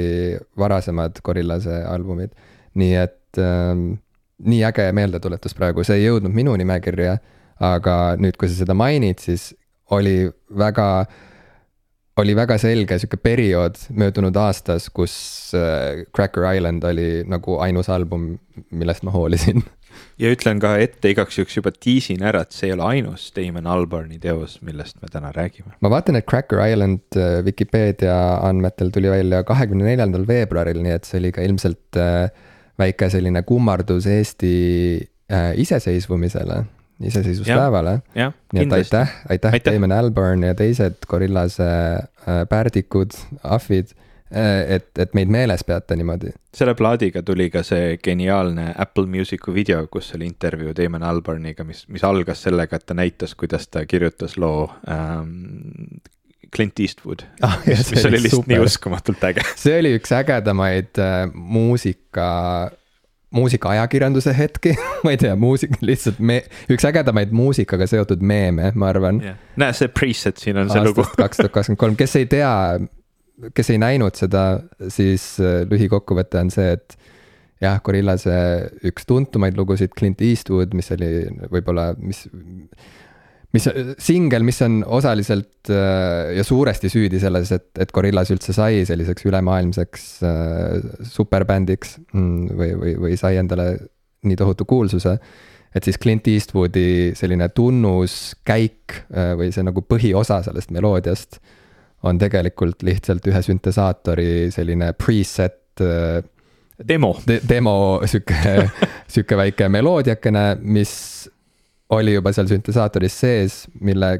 varasemad Gorillase albumid. nii et ähm, nii äge meeldetuletus praegu, see ei jõudnud minu nimekirja, aga nüüd, kui sa seda mainid, siis oli väga, oli väga selge sihuke periood möödunud aastas, kus äh, Cracker Island oli nagu ainus album, millest ma hoolisin. [laughs] ja ütlen ka ette igaks juhuks juba tiisin ära, et see ei ole ainus Damon Albarni teos, millest me täna räägime. ma vaatan, et Cracker Island äh, Vikipeedia andmetel tuli välja kahekümne neljandal veebruaril, nii et see oli ka ilmselt äh, väike selline kummardus Eesti äh, iseseisvumisele, iseseisvuspäevale. nii et aitäh, aitäh, aitäh., Damon Albarn ja teised Gorillase äh, pärdikud, ahvid äh, et, et meid meeles peate niimoodi. selle plaadiga tuli ka see geniaalne Apple Music'u video, kus oli intervjuu Damon Albarniga, mis, mis algas sellega, et ta näitas, kuidas ta kirjutas loo ähm, Clint Eastwood ah,, mis, mis oli lihtsalt super. nii uskumatult äge. [laughs] see oli üks ägedamaid äh, muusika, muusikaajakirjanduse hetki [laughs] ma ei tea, muusika, lihtsalt me, üks ägedamaid muusikaga seotud meeme, ma arvan yeah.. näe, see preset siin on see lugu. [laughs] kaks tuhat kakskümmend kolm, kes ei tea, kes ei näinud seda, siis äh, lühikokkuvõte on see, et jah, Gorillase üks tuntumaid lugusid, Clint Eastwood, mis oli võib-olla, mis mis, singel, mis on osaliselt äh, ja suuresti süüdi selles, et, et Gorillas üldse sai selliseks ülemaailmseks äh, superbändiks mm, või, või, või sai endale nii tohutu kuulsuse. et siis Clint Eastwoodi selline tunnuskäik äh, või see nagu põhiosa sellest meloodiast on tegelikult lihtsalt ühe süntesaatori selline preset demo de,. demo, sihuke, [laughs] sihuke väike meloodiakene, mis oli juba seal süntesaatoris sees, mille,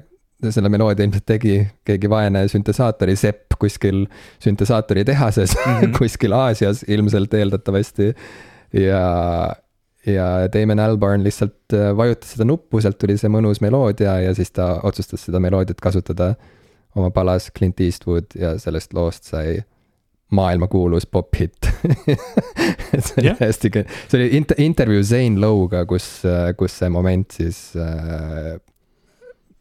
selle meloodia ilmselt tegi keegi vaene süntesaatori sepp kuskil süntesaatori tehases mm -hmm. [laughs] kuskil Aasias ilmselt eeldatavasti. ja, ja Damon Albarn lihtsalt äh, vajutas seda nuppu, sealt tuli see mõnus meloodia ja siis ta otsustas seda meloodiat kasutada oma palas Clint Eastwood ja sellest loost sai maailmakuulus pop-hitt [laughs] see oli yeah. hästi, see oli inter-, intervjuu Zane Lowe'ga, kus, kus see moment siis äh,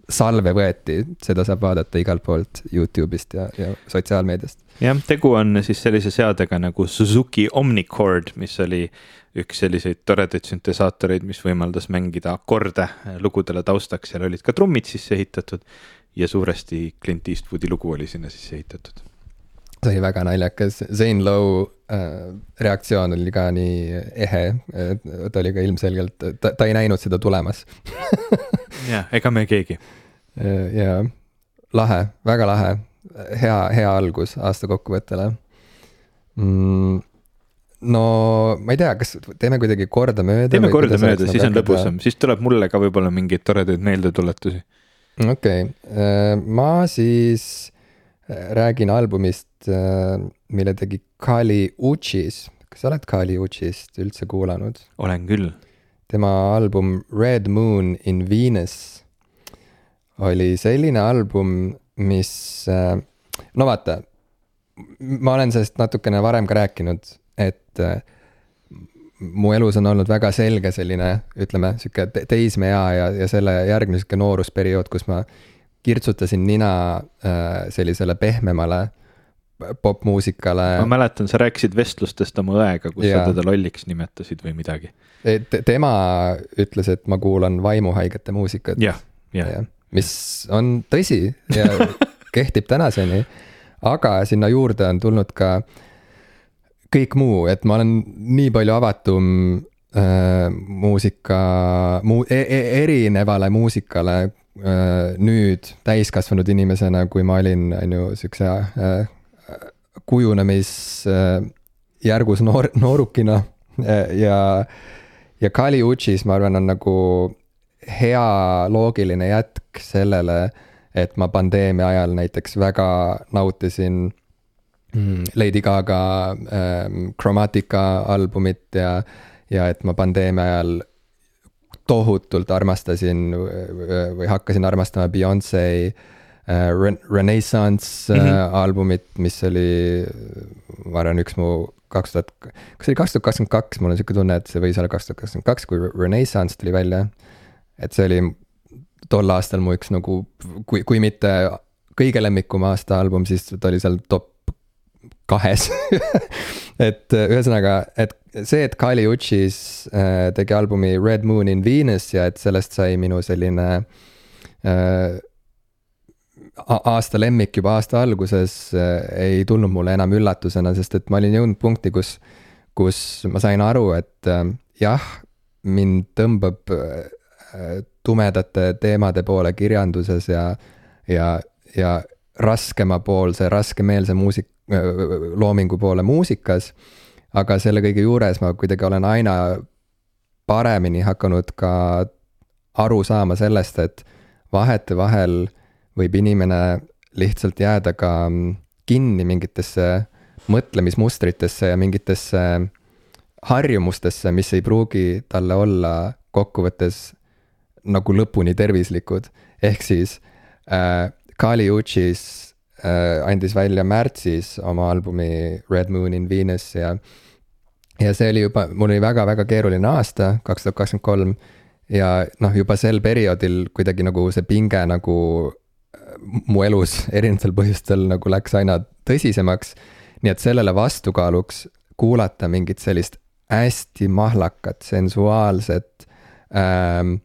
salve võeti, seda saab vaadata igalt poolt Youtube'ist ja, ja sotsiaalmeediast. jah, tegu on siis sellise seadega nagu Suzuki Omnichord, mis oli üks selliseid toredaid süntesaatoreid, mis võimaldas mängida akorde lugudele taustaks, seal olid ka trummid sisse ehitatud ja suuresti Clint Eastwoodi lugu oli sinna sisse ehitatud see oli väga naljakas, Zane Lowe äh, reaktsioon oli ka nii ehe, ta oli ka ilmselgelt, ta, ta ei näinud seda tulemas [laughs] jah, ega me keegi. Äh, jaa, lahe, väga lahe, hea, hea algus aasta kokkuvõttele mm, no ma ei tea, kas teeme kuidagi kordamööda? teeme kordamööda, siis on lõbusam, siis tuleb mulle ka võib-olla mingeid toredaid meeldetuletusi. Okei okay., äh, ma siis räägin albumist, äh, mille tegi Kali Uchis. kas sa oled Kali Uchist üldse kuulanud? olen küll. tema album Red Moon in Venus oli selline album, mis, äh, no vaata, ma olen sellest natukene varem ka rääkinud, et äh, mu elus on olnud väga selge selline, ütleme, sihuke teismeea ja, ja selle järgne sihuke noorusperiood, kus ma kirtsutasin nina äh, sellisele pehmemale popmuusikale. ma mäletan, sa rääkisid vestlustest oma õega, kus ja. sa teda lolliks nimetasid või midagi. tema ütles, et ma kuulan vaimuhaigete muusikat. jah, jah. mis on tõsi ja [laughs] kehtib tänaseni, aga sinna juurde on tulnud ka kõik muu, et ma olen nii palju avatum äh, muusika mu, e, e, erinevale muusikale äh, nüüd täiskasvanud inimesena, kui ma olin, on ju, siukse äh, kujunemisjärgus noor, noorukina ja, ja Kali Uchis, ma arvan, on nagu hea loogiline jätk sellele, et ma pandeemia ajal näiteks väga nautisin mm, Lady Gaga ähm, Chromatica albumit ja, ja et ma pandeemia ajal tohutult armastasin või hakkasin armastama Beyonce äh, Renaissance mm -hmm. albumit, mis oli, ma arvan, üks mu kaks tuhat, kas see oli kaks tuhat kakskümmend kaks, mul on sihuke tunne, et see võis olla kaks tuhat kakskümmend kaks, kui Renaissance tuli välja. et see oli tol aastal mu üks nagu, kui, kui mitte kõige lemmikum aasta album, siis ta oli seal top kahes. [laughs] Et ühesõnaga, et see, et Kali Uchis äh, tegi albumi Red Moon in Venus ja et sellest sai minu selline äh, aasta lemmik juba aasta alguses äh, ei tulnud mulle enam üllatusena, sest et ma olin jõudnud punkti, kus, kus ma sain aru, et äh, jah, mind tõmbab äh, tumedate teemade poole kirjanduses ja, ja, ja raskemapoolse, raskemeelse muusik-, loomingu poole muusikas. aga selle kõige juures ma kuidagi olen aina paremini hakanud ka aru saama sellest, et vahetevahel võib inimene lihtsalt jääda ka kinni mingitesse mõtlemismustritesse ja mingitesse harjumustesse, mis ei pruugi talle olla kokkuvõttes nagu lõpuni tervislikud. ehk siis äh, Kali Uchis äh, andis välja märtsis oma albumi Red Moon in Venus ja ja see oli juba, mul oli väga-väga keeruline aasta, kaks tuhat kakskümmend kolm. ja noh, juba sel perioodil kuidagi nagu see pinge nagu mu elus [laughs] erinevatel põhjustel nagu läks aina tõsisemaks. nii et sellele vastukaaluks kuulata mingit sellist hästi mahlakat, sensuaalset ähm,,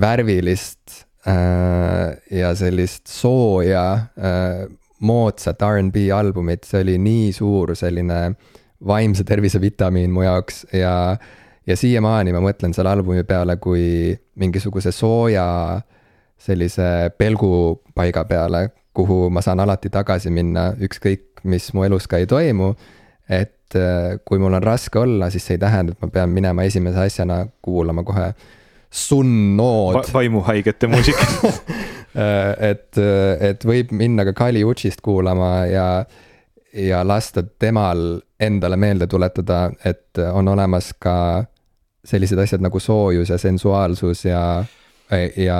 värvilist äh, ja sellist sooja äh, moodsat R'n'B albumit, see oli nii suur selline vaimse tervise vitamiin mu jaoks ja, ja siiamaani ma mõtlen selle albumi peale kui mingisuguse sooja äh, sellise pelgupaiga peale, kuhu ma saan alati tagasi minna, ükskõik mis mu elus ka ei toimu. et äh, kui mul on raske olla, siis see ei tähenda, et ma pean minema esimese asjana kuulama kohe Sunnood Va. vaimuhaigete muusikat [laughs] äh, et, et võib minna ka Kali Uchist kuulama ja, ja lasta temal endale meelde tuletada, et on olemas ka sellised asjad nagu soojus ja sensuaalsus ja ja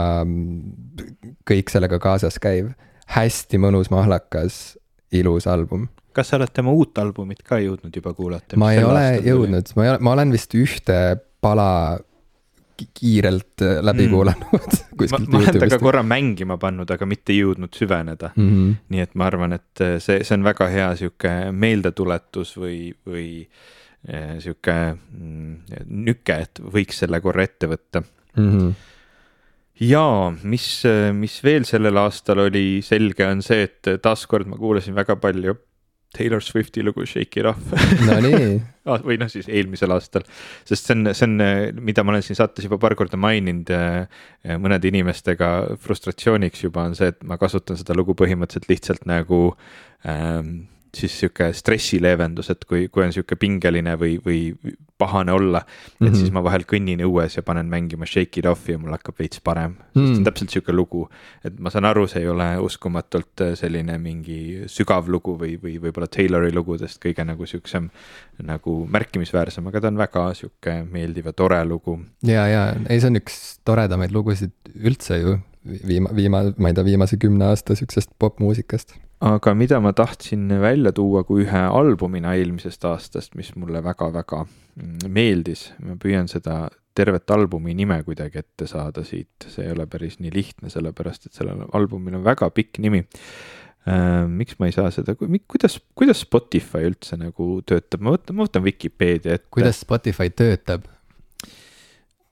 kõik sellega kaasas käiv. hästi mõnus, mahlakas, ilus album. kas sa oled tema uut albumit ka jõudnud juba kuulata? ma ei ole jõudnud, ma ei ole, ma olen vist ühte pala kiirelt äh, läbi mm. kuulanud [laughs] ma, ma olen temaga korra mängima pannud, aga mitte jõudnud süveneda mm. -hmm. nii et ma arvan, et äh, see, see on väga hea sihuke meeldetuletus või, või äh, sihuke mm, nüke, et võiks selle korra ette võtta mm. -hmm jaa, mis, mis veel sellel aastal oli selge, on see, et taaskord ma kuulasin väga palju Taylor Swifti lugu Shake It Off. Nonii. [laughs] Ah, või noh, siis eelmisel aastal, sest see on, see on, mida ma olen siin saates juba paar korda maininud mõnede inimestega frustratsiooniks juba on see, et ma kasutan seda lugu põhimõtteliselt lihtsalt nagu ähm, siis sihuke stressileevendus, et kui, kui on sihuke pingeline või, või pahane olla mm, -hmm. et mhm. siis ma vahel kõnnin õues ja panen mängima Shake It Off'i ja mul hakkab veits parem mm. -hmm. see on täpselt sihuke lugu, et ma saan aru, see ei ole uskumatult äh, selline mingi sügav lugu või, või võib-olla Taylori lugudest kõige nagu siuksem nagu märkimisväärsem, aga ta on väga sihuke meeldiv ja tore lugu. ja, ja ei, see on üks toredamaid lugusid üldse ju viima-, viima-, ma ei tea, viimase kümne aasta sihukesest popmuusikast aga mida ma tahtsin välja tuua kui ühe albumina eelmisest aastast, mis mulle väga-väga mm, meeldis, ma püüan seda tervet albumi nime kuidagi ette saada siit, see ei ole päris nii lihtne, sellepärast et sellel albumil on väga pikk nimi. äh,. miks ma ei saa seda, kuidas, kuidas Spotify üldse nagu töötab, ma võtan, ma võtan Vikipeedia ette. kuidas Spotify töötab?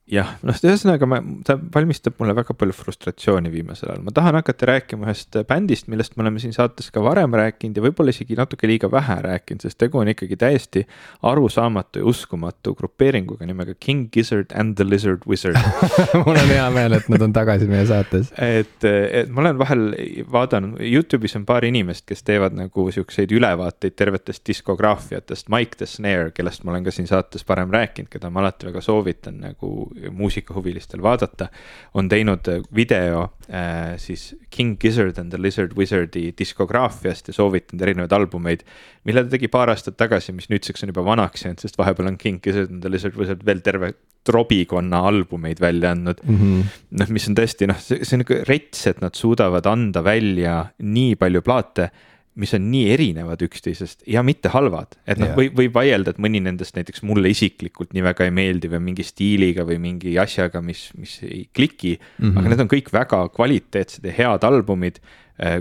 Jah, noh, ühesõnaga ma, ta valmistab mulle väga palju frustratsiooni viimasel ajal, ma tahan hakata rääkima ühest bändist, millest me oleme siin saates ka varem rääkinud ja võib-olla isegi natuke liiga vähe rääkinud, sest tegu on ikkagi täiesti arusaamatu ja uskumatu grupeeringuga nimega King Gizzard and the Lizard Wizard. [laughs] Mul on hea meel, et nad on tagasi meie saates. et, et ma olen vahel vaadanud, Youtube'is on paar inimest, kes teevad nagu siukseid ülevaateid tervetest diskograafiatest, Mike the Snare, kellest ma olen ka siin saates varem rääkinud, keda ma alati väga soovitan nagu muusikahuvilistel vaadata, on teinud video äh, siis King Gizzard and the Lizard Wizard'i diskograafiast ja soovitanud erinevaid albumeid. mille ta tegi paar aastat tagasi, mis nüüdseks on juba vanaks jäänud, sest vahepeal on King Gizzard and the Lizard Wizard veel terve trobikonna albumeid välja andnud mm -hmm.. noh, mis on tõesti noh, see, on nihuke rets, et nad suudavad anda välja nii palju plaate mis on nii erinevad üksteisest ja mitte halvad, et noh, võib, võib vaielda, et mõni nendest näiteks mulle isiklikult nii väga ei meeldi või mingi stiiliga või mingi asjaga, mis, mis ei kliki mm. -hmm. aga need on kõik väga kvaliteetsed ja head albumid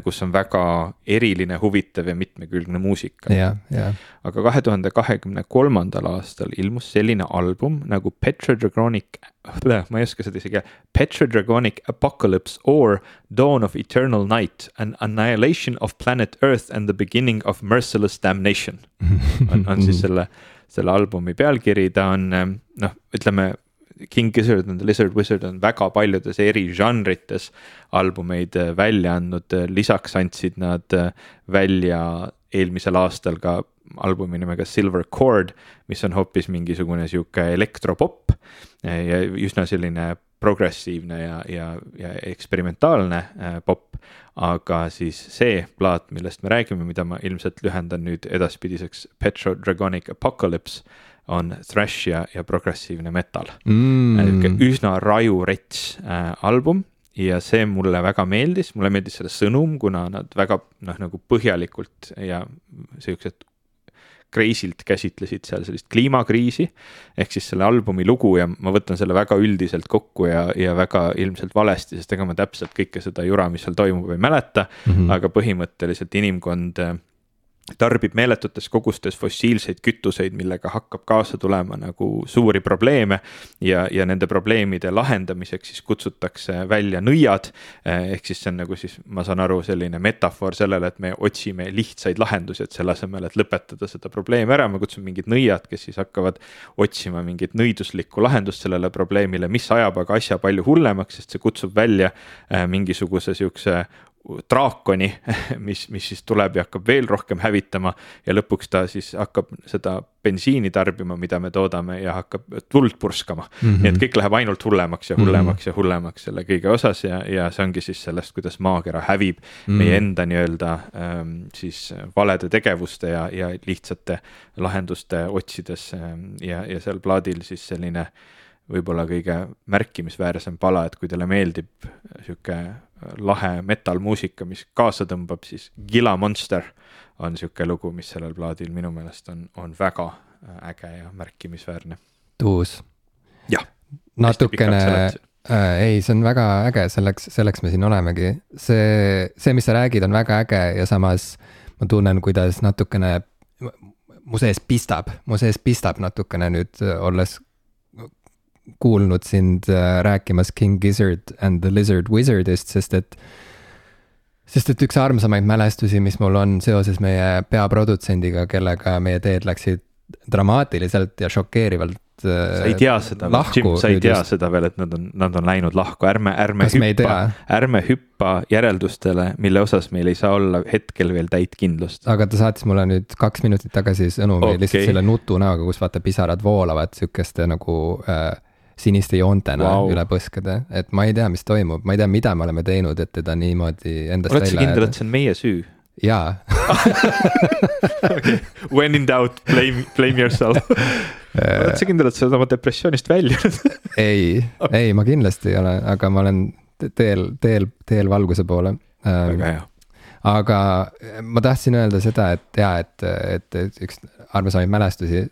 kus on väga eriline, huvitav ja mitmekülgne muusika yeah,. Yeah. aga kahe tuhande kahekümne kolmandal aastal ilmus selline album nagu Petrodragonic, [laughs] ma ei oska seda isegi, Petrodragonic Apocalypse or Dawn of Eternal Night, an annihilation of planet Earth and the beginning of merciless damnation [laughs] on, on siis selle, selle albumi pealkiri, ta on noh, ütleme King Gizzard and the Lizard Wizard on väga paljudes eri žanrites albumeid äh, välja andnud, lisaks andsid nad äh, välja eelmisel aastal ka albumi nimega Silver Chord, mis on hoopis mingisugune sihuke elektropop äh, ja üsna selline progressiivne ja, ja, ja eksperimentaalne pop. aga siis see plaat, millest me räägime, mida ma ilmselt lühendan nüüd edaspidiseks Petro Dragonic Apocalypse on thrash ja, ja progressiivne metal mm.. üsna raju rets äh, album ja see mulle väga meeldis, mulle meeldis selle sõnum, kuna nad väga noh, nagu põhjalikult ja siuksed crazy'lt käsitlesid seal sellist kliimakriisi. ehk siis selle albumi lugu ja ma võtan selle väga üldiselt kokku ja, ja väga ilmselt valesti, sest ega ma täpselt kõike seda jura, mis seal toimub, ei mäleta mm. -hmm. aga põhimõtteliselt inimkond äh, tarbib meeletutes kogustes fossiilseid kütuseid, millega hakkab kaasa tulema nagu suuri probleeme. ja, ja nende probleemide lahendamiseks siis kutsutakse välja nõiad. ehk siis see on nagu siis, ma saan aru, selline metafoor sellele, et me otsime lihtsaid lahendusi, et selle asemel, et lõpetada seda probleemi ära, me kutsume mingid nõiad, kes siis hakkavad otsima mingit nõiduslikku lahendust sellele probleemile, mis ajab aga asja palju hullemaks, sest see kutsub välja äh, mingisuguse sihukese draakoni, [laughs] mis, mis siis tuleb ja hakkab veel rohkem hävitama ja lõpuks ta siis hakkab seda bensiini tarbima, mida me toodame ja hakkab tuld purskama mm. -hmm. nii et kõik läheb ainult hullemaks ja hullemaks mm -hmm. ja hullemaks selle kõige osas ja, ja see ongi siis sellest, kuidas maakera hävib mm -hmm. meie enda nii-öelda ähm, siis valede tegevuste ja, ja lihtsate lahenduste otsides ähm, ja, ja seal plaadil siis selline võib-olla kõige märkimisväärsem pala, et kui teile meeldib sihuke lahe metal-muusika, mis kaasa tõmbab, siis Gila Monster on sihuke lugu, mis sellel plaadil minu meelest on, on väga äh, äge ja märkimisväärne. tuus. jah. natukene, äh, ei, see on väga äge, selleks, selleks me siin olemegi. see, see, mis sa räägid, on väga äge ja samas ma tunnen, kuidas natukene mu sees pistab, mu sees pistab natukene nüüd, olles kuulnud sind äh, rääkimas King Gizzard and the Lizard Wizardist, sest et sest et üks armsamaid mälestusi, mis mul on seoses meie peaprodutsendiga, kellega meie teed läksid dramaatiliselt ja šokeerivalt sa ei tea seda, Jim, sa ei tea just. seda veel, et nad on, nad on läinud lahku, ärme, ärme Kas hüppa, ärme hüppa järeldustele, mille osas meil ei saa olla hetkel veel täit kindlust. aga ta saatis mulle nüüd kaks minutit tagasi sõnumi okay. lihtsalt selle nutunäoga, kus vaata pisarad voolavad sihukeste nagu äh, siniste joontena wow. üle põskede, et ma ei tea, mis toimub, ma ei tea, mida me oleme teinud, et teda niimoodi endast oled sa kindel, et see on meie süü? jaa [laughs] okay. When in doubt, blame, blame yourself [laughs] oled sa kindel, et sa oled oma depressioonist väljunud [laughs] ei okay., ei, ma kindlasti ei ole, aga ma olen teel, teel, teel valguse poole. väga hea aga ma tahtsin öelda seda, et jaa, et, et, et üks armsamaid mälestusi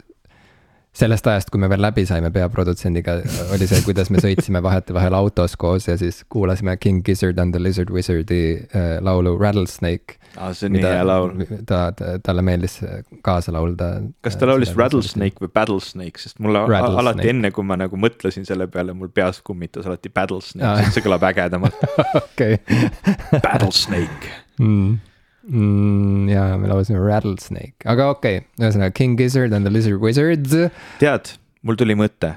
sellest ajast, kui me veel läbi saime peaprodutsendiga, oli see, kuidas me sõitsime vahetevahel autos koos ja siis kuulasime King Gizzard and the Lizard Wizard'i äh, laulu Rattlesnake aa, see on nii hea laul. ta, ta, talle meeldis kaasa laulda. kas ta laulis Rattlesnake või Battlesnake, sest mulle alati enne, kui ma nagu mõtlesin selle peale, mul peas kummitas alati Battlesnake, see kõlab ägedamalt. [laughs] okei. Battlesnake mm mm,. ja me laulsime Rattlesnake, aga okei okay., ühesõnaga King Gizzard and the Lizard Wizards. tead, mul tuli mõte,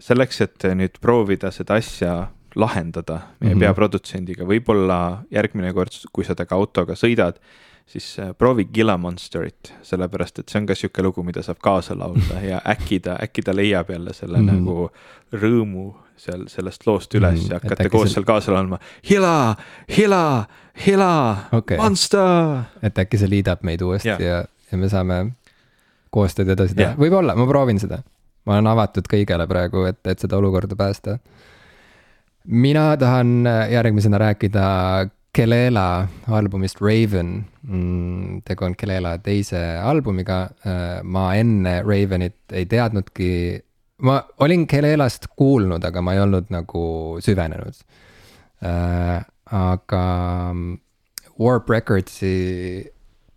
selleks, et nüüd proovida seda asja lahendada meie mm -hmm. peaprodutsendiga, võib-olla järgmine kord, kui sa temaga autoga sõidad, siis äh, proovi Gila Monsterit, sellepärast et see on ka sihuke lugu, mida saab kaasa laulda ja äkki ta, äkki ta leiab jälle selle mm -hmm. nagu rõõmu seal sellest loost üles mm, ja hakkate koos seal kaasa laulma. Hila, Hila, Hila okay., Monster. et äkki see liidab meid uuesti ja, ja, ja me saame koostööd edasi teha, võib-olla, ma proovin seda. ma olen avatud kõigele praegu, et, et seda olukorda päästa mina tahan äh, järgmisena rääkida Kelela albumist Raven mm,. tegu on Kelela teise albumiga. Äh, ma enne Ravenit ei teadnudki, ma olin Kelelast kuulnud, aga ma ei olnud nagu süvenenud äh,. aga mm, Warp Recordsi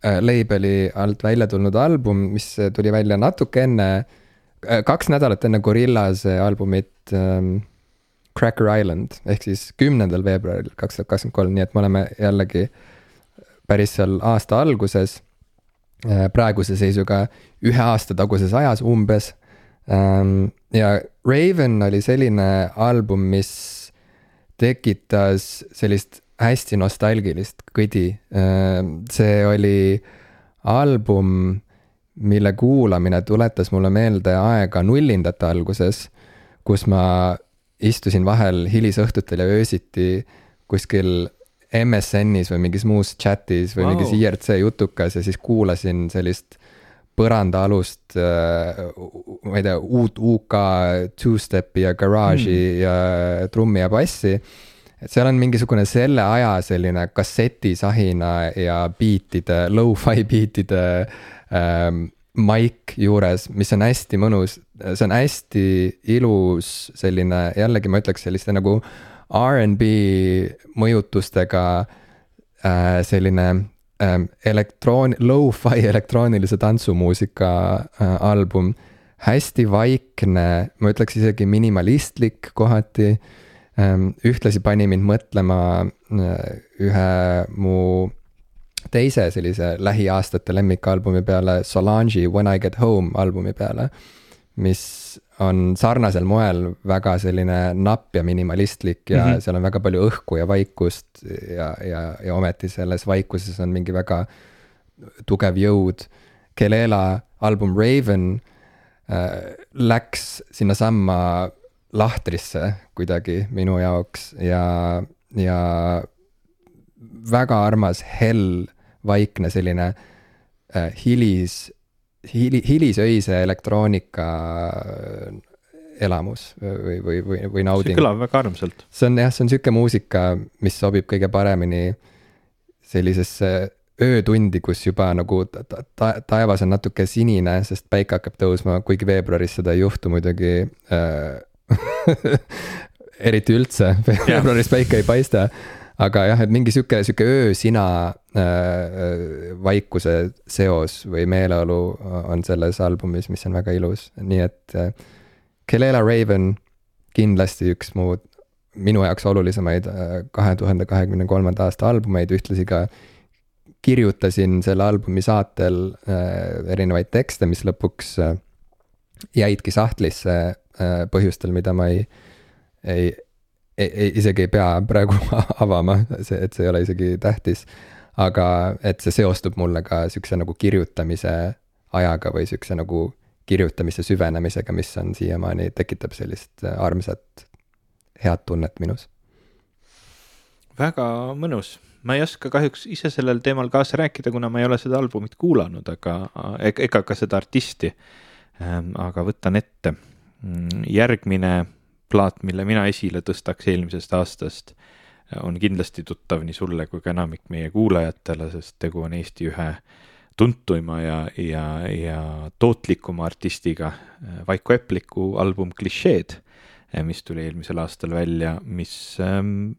äh, label'i alt välja tulnud album, mis tuli välja natuke enne äh,, kaks nädalat enne Gorillase albumit äh, Cracker Island ehk siis kümnendal veebruaril kaks tuhat kakskümmend kolm, nii et me oleme jällegi päris seal aasta alguses. Äh, praeguse seisuga ühe aasta taguses ajas umbes. Ähm, ja Raven oli selline album, mis tekitas sellist hästi nostalgilist kõdi. Ähm, see oli album, mille kuulamine tuletas mulle meelde aega nullindate alguses, kus ma istusin vahel hilisõhtutel ja öösiti kuskil MSN-is või mingis muus chat'is või wow. mingis IRC jutukas ja siis kuulasin sellist põrandaalust äh,, ma ei tea, uut UK two-step'i ja garage'i mm. ja trummi ja bassi. et seal on mingisugune selle aja selline kassetisahina ja beat'ide, lo-fi beat'ide ähm, maik juures, mis on hästi mõnus, see on hästi ilus selline, jällegi ma ütleks selliste nagu RNB mõjutustega äh, selline elektroon-, lo-fi elektroonilise tantsumuusika äh, album. hästi vaikne, ma ütleks isegi minimalistlik kohati ähm,. ühtlasi pani mind mõtlema äh, ühe mu teise sellise lähiaastate lemmikalbumi peale, Solange'i When I get home albumi peale. mis on sarnasel moel väga selline napp ja minimalistlik ja mm -hmm. seal on väga palju õhku ja vaikust ja, ja, ja ometi selles vaikuses on mingi väga tugev jõud. Kelela album Raven äh, läks sinnasamma lahtrisse kuidagi minu jaoks ja, ja väga armas hell vaikne selline äh, hilis, hili, hilisöise elektroonika äh, elamus või, või, või, või nauding. see kõlab väga armsalt. see on jah, see on sihuke muusika, mis sobib kõige paremini sellisesse öötundi, kus juba nagu ta, ta, taevas on natuke sinine, sest päike hakkab tõusma, kuigi veebruaris seda ei juhtu muidugi äh, [laughs] eriti üldse, veebruaris päike ei paista aga jah, et mingi sihuke, sihuke öösina äh, vaikuse seos või meeleolu on selles albumis, mis on väga ilus, nii et äh, Kelela Raven kindlasti üks mu, minu jaoks olulisemaid äh, kahe tuhande kahekümne kolmanda aasta albumeid, ühtlasi ka kirjutasin selle albumi saatel äh, erinevaid tekste, mis lõpuks äh, jäidki sahtlisse äh, põhjustel, mida ma ei, ei ei, ei, isegi ei pea praegu [laughs] avama, see, et see ei ole isegi tähtis. aga et see seostub mulle ka sihukese nagu kirjutamise ajaga või sihukese nagu kirjutamise süvenemisega, mis on siiamaani, tekitab sellist armsat, head tunnet minus. väga mõnus, ma ei oska kahjuks ise sellel teemal kaasa rääkida, kuna ma ei ole seda albumit kuulanud, aga ega ka seda artisti. Ehm, aga võtan ette. Mm, järgmine plaat, mille mina esile tõstaks eelmisest aastast, on kindlasti tuttav nii sulle kui ka enamik meie kuulajatele, sest tegu on Eesti ühe tuntuima ja, ja, ja tootlikuma artistiga Vaiko Epliku album Klišeed, mis tuli eelmisel aastal välja, mis ähm,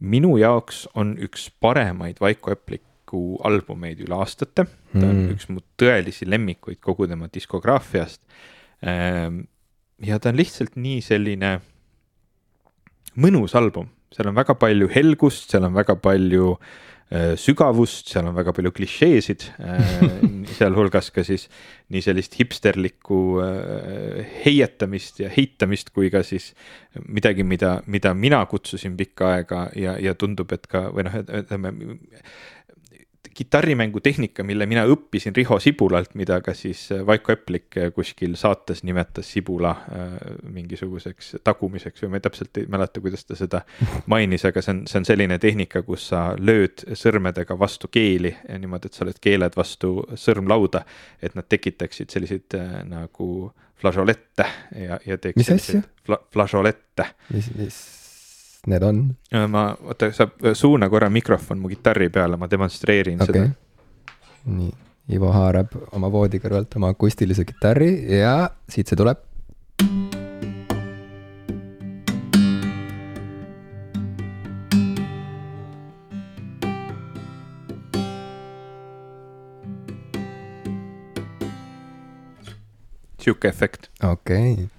minu jaoks on üks paremaid Vaiko Epliku albumeid üle aastate. ta on mm. üks mu tõelisi lemmikuid kogu tema diskograafiast ähm,. Ja ta on lihtsalt nii selline mõnus album, seal on väga palju helgust, seal on väga palju äh, sügavust, seal on väga palju klišeesid äh,, [laughs] sealhulgas ka siis nii sellist hipsterlikku äh, heietamist ja heitamist kui ka siis midagi, mida, mida mina kutsusin pikka aega ja, ja tundub, et ka või noh, ütleme kitarrimängutehnika, mille mina õppisin Riho Sibulalt, mida ka siis äh, Vaiko Eplik äh, kuskil saates nimetas Sibula äh, mingisuguseks tagumiseks või ma ei täpselt ei mäleta, kuidas ta seda [laughs] mainis, aga see on, see on selline tehnika, kus sa lööd sõrmedega vastu keeli niimoodi, et sa lööd keeled vastu sõrmlauda, et nad tekitaksid selliseid nagu flažolette ja, ja teeks mis asja? Fla, flažolette. mis, mis need on? ma, oota, sa suuna korra mikrofon mu kitarri peale, ma demonstreerin okay. seda. nii, Ivo haarab oma voodi kõrvalt oma akustilise kitarri ja siit see tuleb. sihuke efekt. okei okay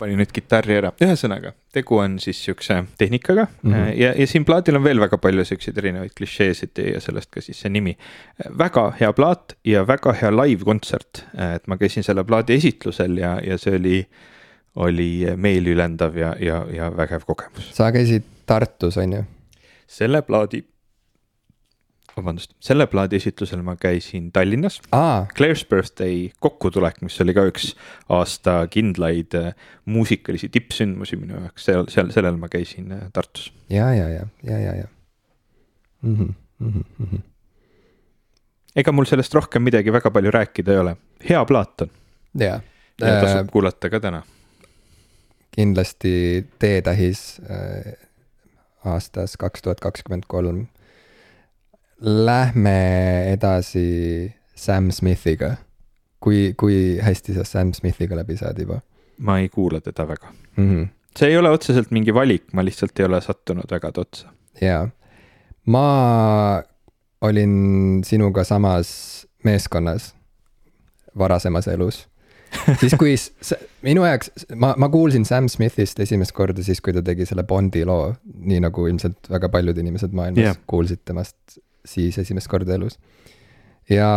panin nüüd kitarri ära, ühesõnaga, tegu on siis siukse tehnikaga mm -hmm. ja, ja siin plaadil on veel väga palju siukseid erinevaid klišeesid ja sellest ka siis see nimi. väga hea plaat ja väga hea live-kontsert, et ma käisin selle plaadi esitlusel ja, ja see oli, oli meeliülendav ja, ja, ja vägev kogemus. sa käisid Tartus, on ju? selle plaadi vabandust, selle plaadi esitlusel ma käisin Tallinnas. Claire's Birthday kokkutulek, mis oli ka üks aasta kindlaid äh, muusikalisi tippsündmusi minu jaoks, seal, seal, sellel ma käisin äh, Tartus. ja, ja, ja, ja, ja, ja mm. -hmm, mm -hmm. ega mul sellest rohkem midagi väga palju rääkida ei ole, hea plaat on. ja, ja tasub äh, kuulata ka täna. kindlasti teetähis äh, aastas kaks tuhat kakskümmend kolm Lähme edasi Sam Smithiga. kui, kui hästi sa Sam Smithiga läbi saad juba? ma ei kuula teda väga mm. -hmm. see ei ole otseselt mingi valik, ma lihtsalt ei ole sattunud väga otsa. jaa, ma olin sinuga samas meeskonnas varasemas elus siis kui minu jaoks, ma, ma kuulsin Sam Smithist esimest korda siis, kui ta tegi selle Bondi loo, nii nagu ilmselt väga paljud inimesed maailmas yeah. kuulsid temast siis esimest korda elus. ja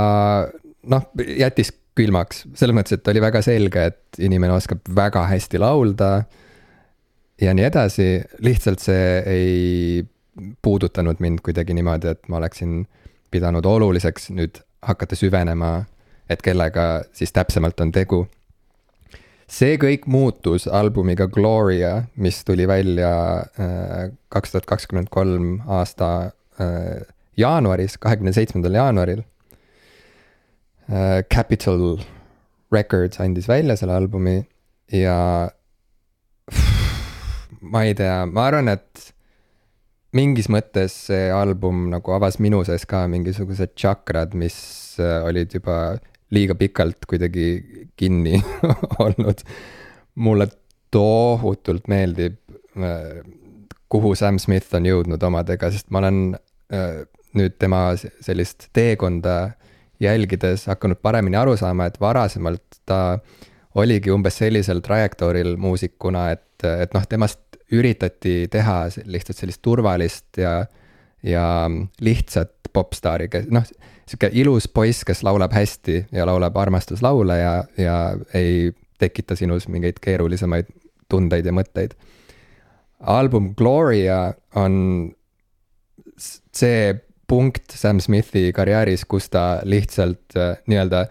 noh, jättis külmaks, selles mõttes, et oli väga selge, et inimene oskab väga hästi laulda ja nii edasi, lihtsalt see ei puudutanud mind kuidagi niimoodi, et ma oleksin pidanud oluliseks nüüd hakata süvenema, et kellega siis täpsemalt on tegu. see kõik muutus albumiga Gloria, mis tuli välja äh, kaks tuhat kakskümmend kolm aasta äh, jaanuaris, kahekümne seitsmendal jaanuaril äh,. Capital Records andis välja selle albumi ja ma ei tea, ma arvan, et mingis mõttes see album nagu avas minu sees ka mingisugused tšakrad, mis äh, olid juba liiga pikalt kuidagi kinni [laughs] olnud. mulle tohutult meeldib, äh, kuhu Sam Smith on jõudnud omadega, sest ma olen äh, nüüd tema sellist teekonda jälgides hakanud paremini aru saama, et varasemalt ta oligi umbes sellisel trajektooril muusikuna, et, et noh, temast üritati teha lihtsalt sellist turvalist ja, ja lihtsat popstaari, kes noh, sihuke ilus poiss, kes laulab hästi ja laulab armastuslaule ja, ja ei tekita sinus mingeid keerulisemaid tundeid ja mõtteid. album Gloria on see punkt Sam Smithi karjääris, kus ta lihtsalt äh, nii-öelda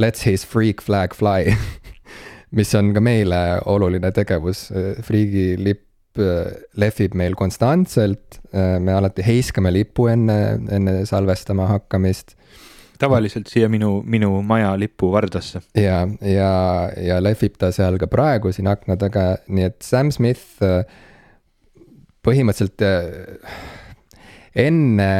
lets his freak flag fly [laughs] mis on ka meile oluline tegevus, Freegi lipp äh, lehvib meil konstantselt, äh, me alati heiskame lipu enne, enne salvestama hakkamist. tavaliselt siia minu, minu maja lipu vardasse. ja, ja, ja lehvib ta seal ka praegu siin akna taga, nii et Sam Smith põhimõtteliselt enne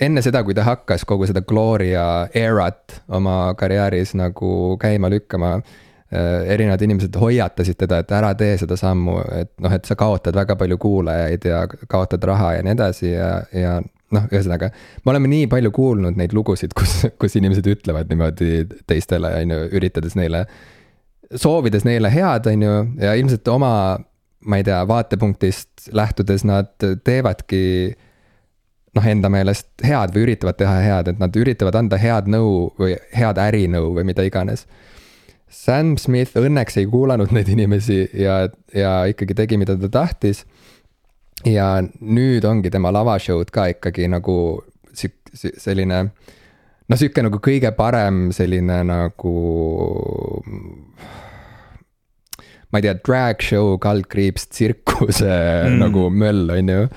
enne seda, kui ta hakkas kogu seda Gloria erat oma karjääris nagu käima lükkama äh, erinevad inimesed hoiatasid teda, et ära tee seda sammu, et noh, et sa kaotad väga palju kuulajaid ja kaotad raha ja nii edasi ja, ja noh, ühesõnaga. me oleme nii palju kuulnud neid lugusid, kus, kus inimesed ütlevad niimoodi teistele, on ju, üritades neile, soovides neile head, on ju, ja ilmselt oma, ma ei tea, vaatepunktist lähtudes nad teevadki noh, enda meelest head või üritavad teha head, et nad üritavad anda head nõu või head ärinõu või mida iganes. Sam Smith õnneks ei kuulanud neid inimesi ja, ja ikkagi tegi, mida ta tahtis. ja nüüd ongi tema lavashow'd ka ikkagi nagu sik-, selline noh, sihuke nagu kõige parem selline nagu ma ei tea, drag show, kaldkriips, tsirkuse mm. nagu möll, on ju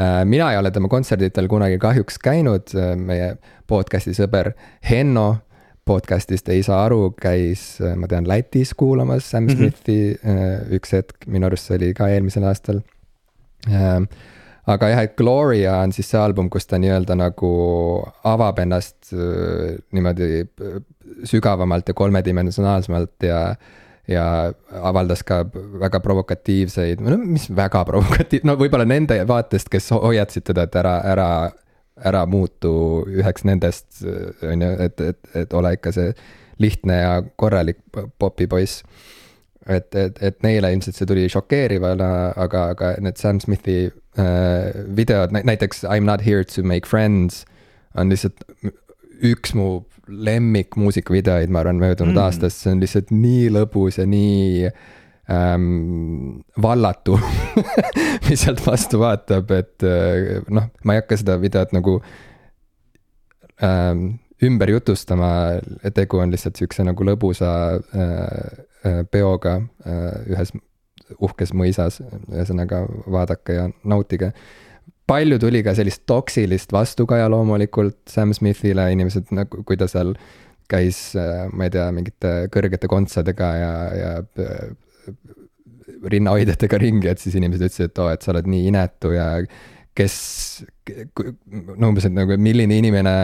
Äh, mina ei ole tema kontserditel kunagi kahjuks käinud, äh, meie podcast'i sõber Henno podcast'ist ei saa aru, käis, äh, ma tean, Lätis kuulamas Sam mhm. Smithi mm -hmm. üks hetk, minu arust see oli ka eelmisel aastal. aga jah, et Gloria on siis see album, kus ta nii-öelda nagu avab ennast niimoodi sügavamalt ja kolmedimensionaalsemalt ja ja avaldas ka väga provokatiivseid, no mis väga provokatiiv, no võib-olla nende vaatest, kes hoiatasid teda, et ära, ära, ära muutu üheks nendest, on ju, et, et, et ole ikka see lihtne ja korralik popipoiss. et, et, et neile ilmselt see tuli šokeerivana, aga, aga need Sam Smithi äh, videod, näiteks I m not here to make friends on lihtsalt üks mu lemmikmuusikavideoid, ma arvan, möödunud mm. aastast, see on lihtsalt nii lõbus ja nii ähm, vallatu [laughs] mis sealt vastu vaatab, et äh, noh, ma ei hakka seda videot nagu ähm, ümber jutustama, tegu on lihtsalt sihukese nagu lõbusa äh, äh, peoga äh, ühes uhkes mõisas, ühesõnaga vaadake ja nautige palju tuli ka sellist toksilist vastukaja loomulikult Sam Smithile, inimesed nagu, kui ta seal käis, äh, ma ei tea, mingite kõrgete kontsadega ja, ja äh, rinnahoidjatega ringi, et siis inimesed ütlesid, et oo et sa oled nii inetu ja kes, no umbes, et nagu milline inimene